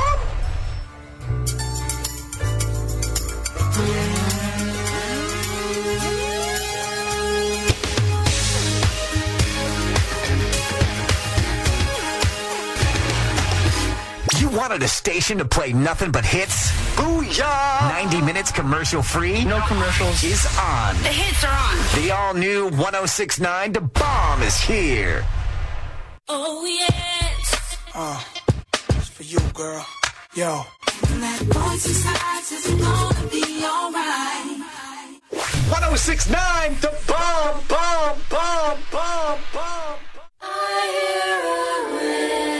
You wanted a station to play nothing but hits? Booyah! 90 minutes commercial free? No commercials. Is on. The hits are on. The all new 1069 The bomb is here. Oh yes. Uh, it's for you, girl. Yo. And that voice inside says I'm gonna be alright. 1069 to bomb, bomb, bomb, bomb, bomb. I hear a wind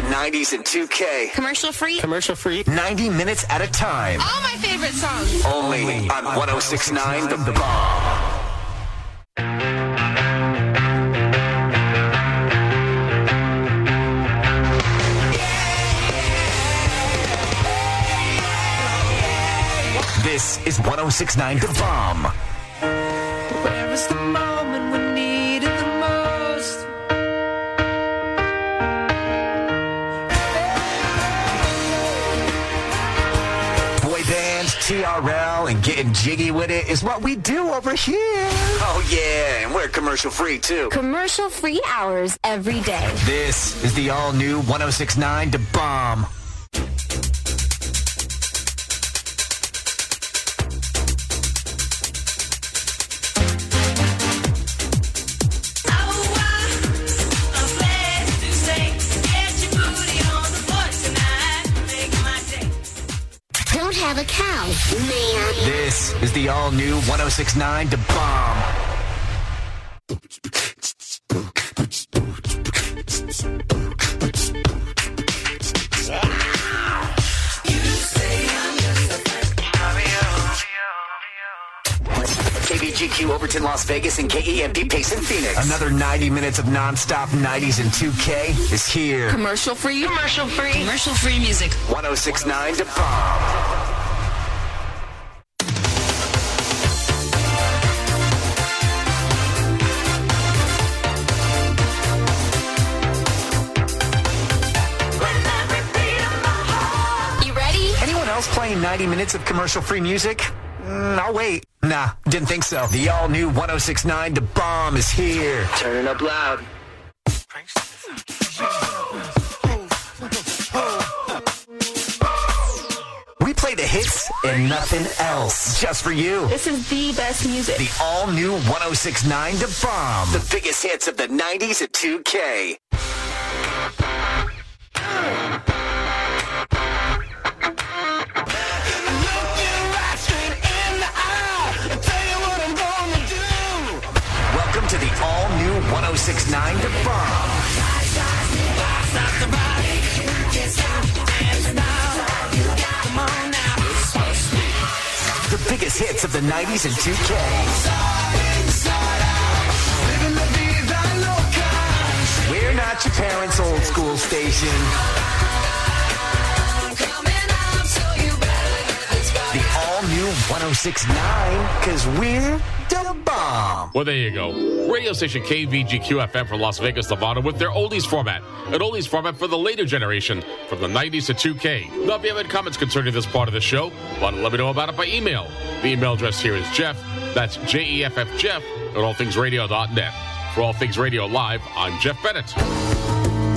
the 90s and 2K. Commercial free. Commercial free. 90 minutes at a time. All my favorite songs. Only on 1069 The Bomb. This is 1069 The Bomb. Where is the moment TRL, and getting jiggy with it is what we do over here. Oh, yeah, and we're commercial free too. Commercial free hours every day. This is the all new 1069 to Bomb. This is the all new 1069 to Bomb. KVGQ Overton, Las Vegas, and KEMP Payson, Phoenix. Another 90 minutes of nonstop 90s and 2K is here. Commercial free. Commercial free. Commercial free music. 1069 to bomb. 90 minutes of commercial free music? Mm, I'll wait. Nah, didn't think so. The all new 1069 The Bomb is here. Turn it up loud. We play the hits and nothing else. Just for you. This is the best music. The all new 1069 The Bomb. The biggest hits of the 90s at 2K. 1069 The Bomb. The biggest hits of the 90s and 2K. We're not your parents' old school station. The all new 1069, because we're the bomb. Well, there you go. Radio station KVGQ FM for Las Vegas, Nevada, with their oldies format. An oldies format for the later generation, from the 90s to 2K. Now, if you have any comments concerning this part of the show, want to let me know about it by email. The email address here is Jeff, that's J E F F Jeff, at allthingsradio.net. For All Things Radio Live, I'm Jeff Bennett.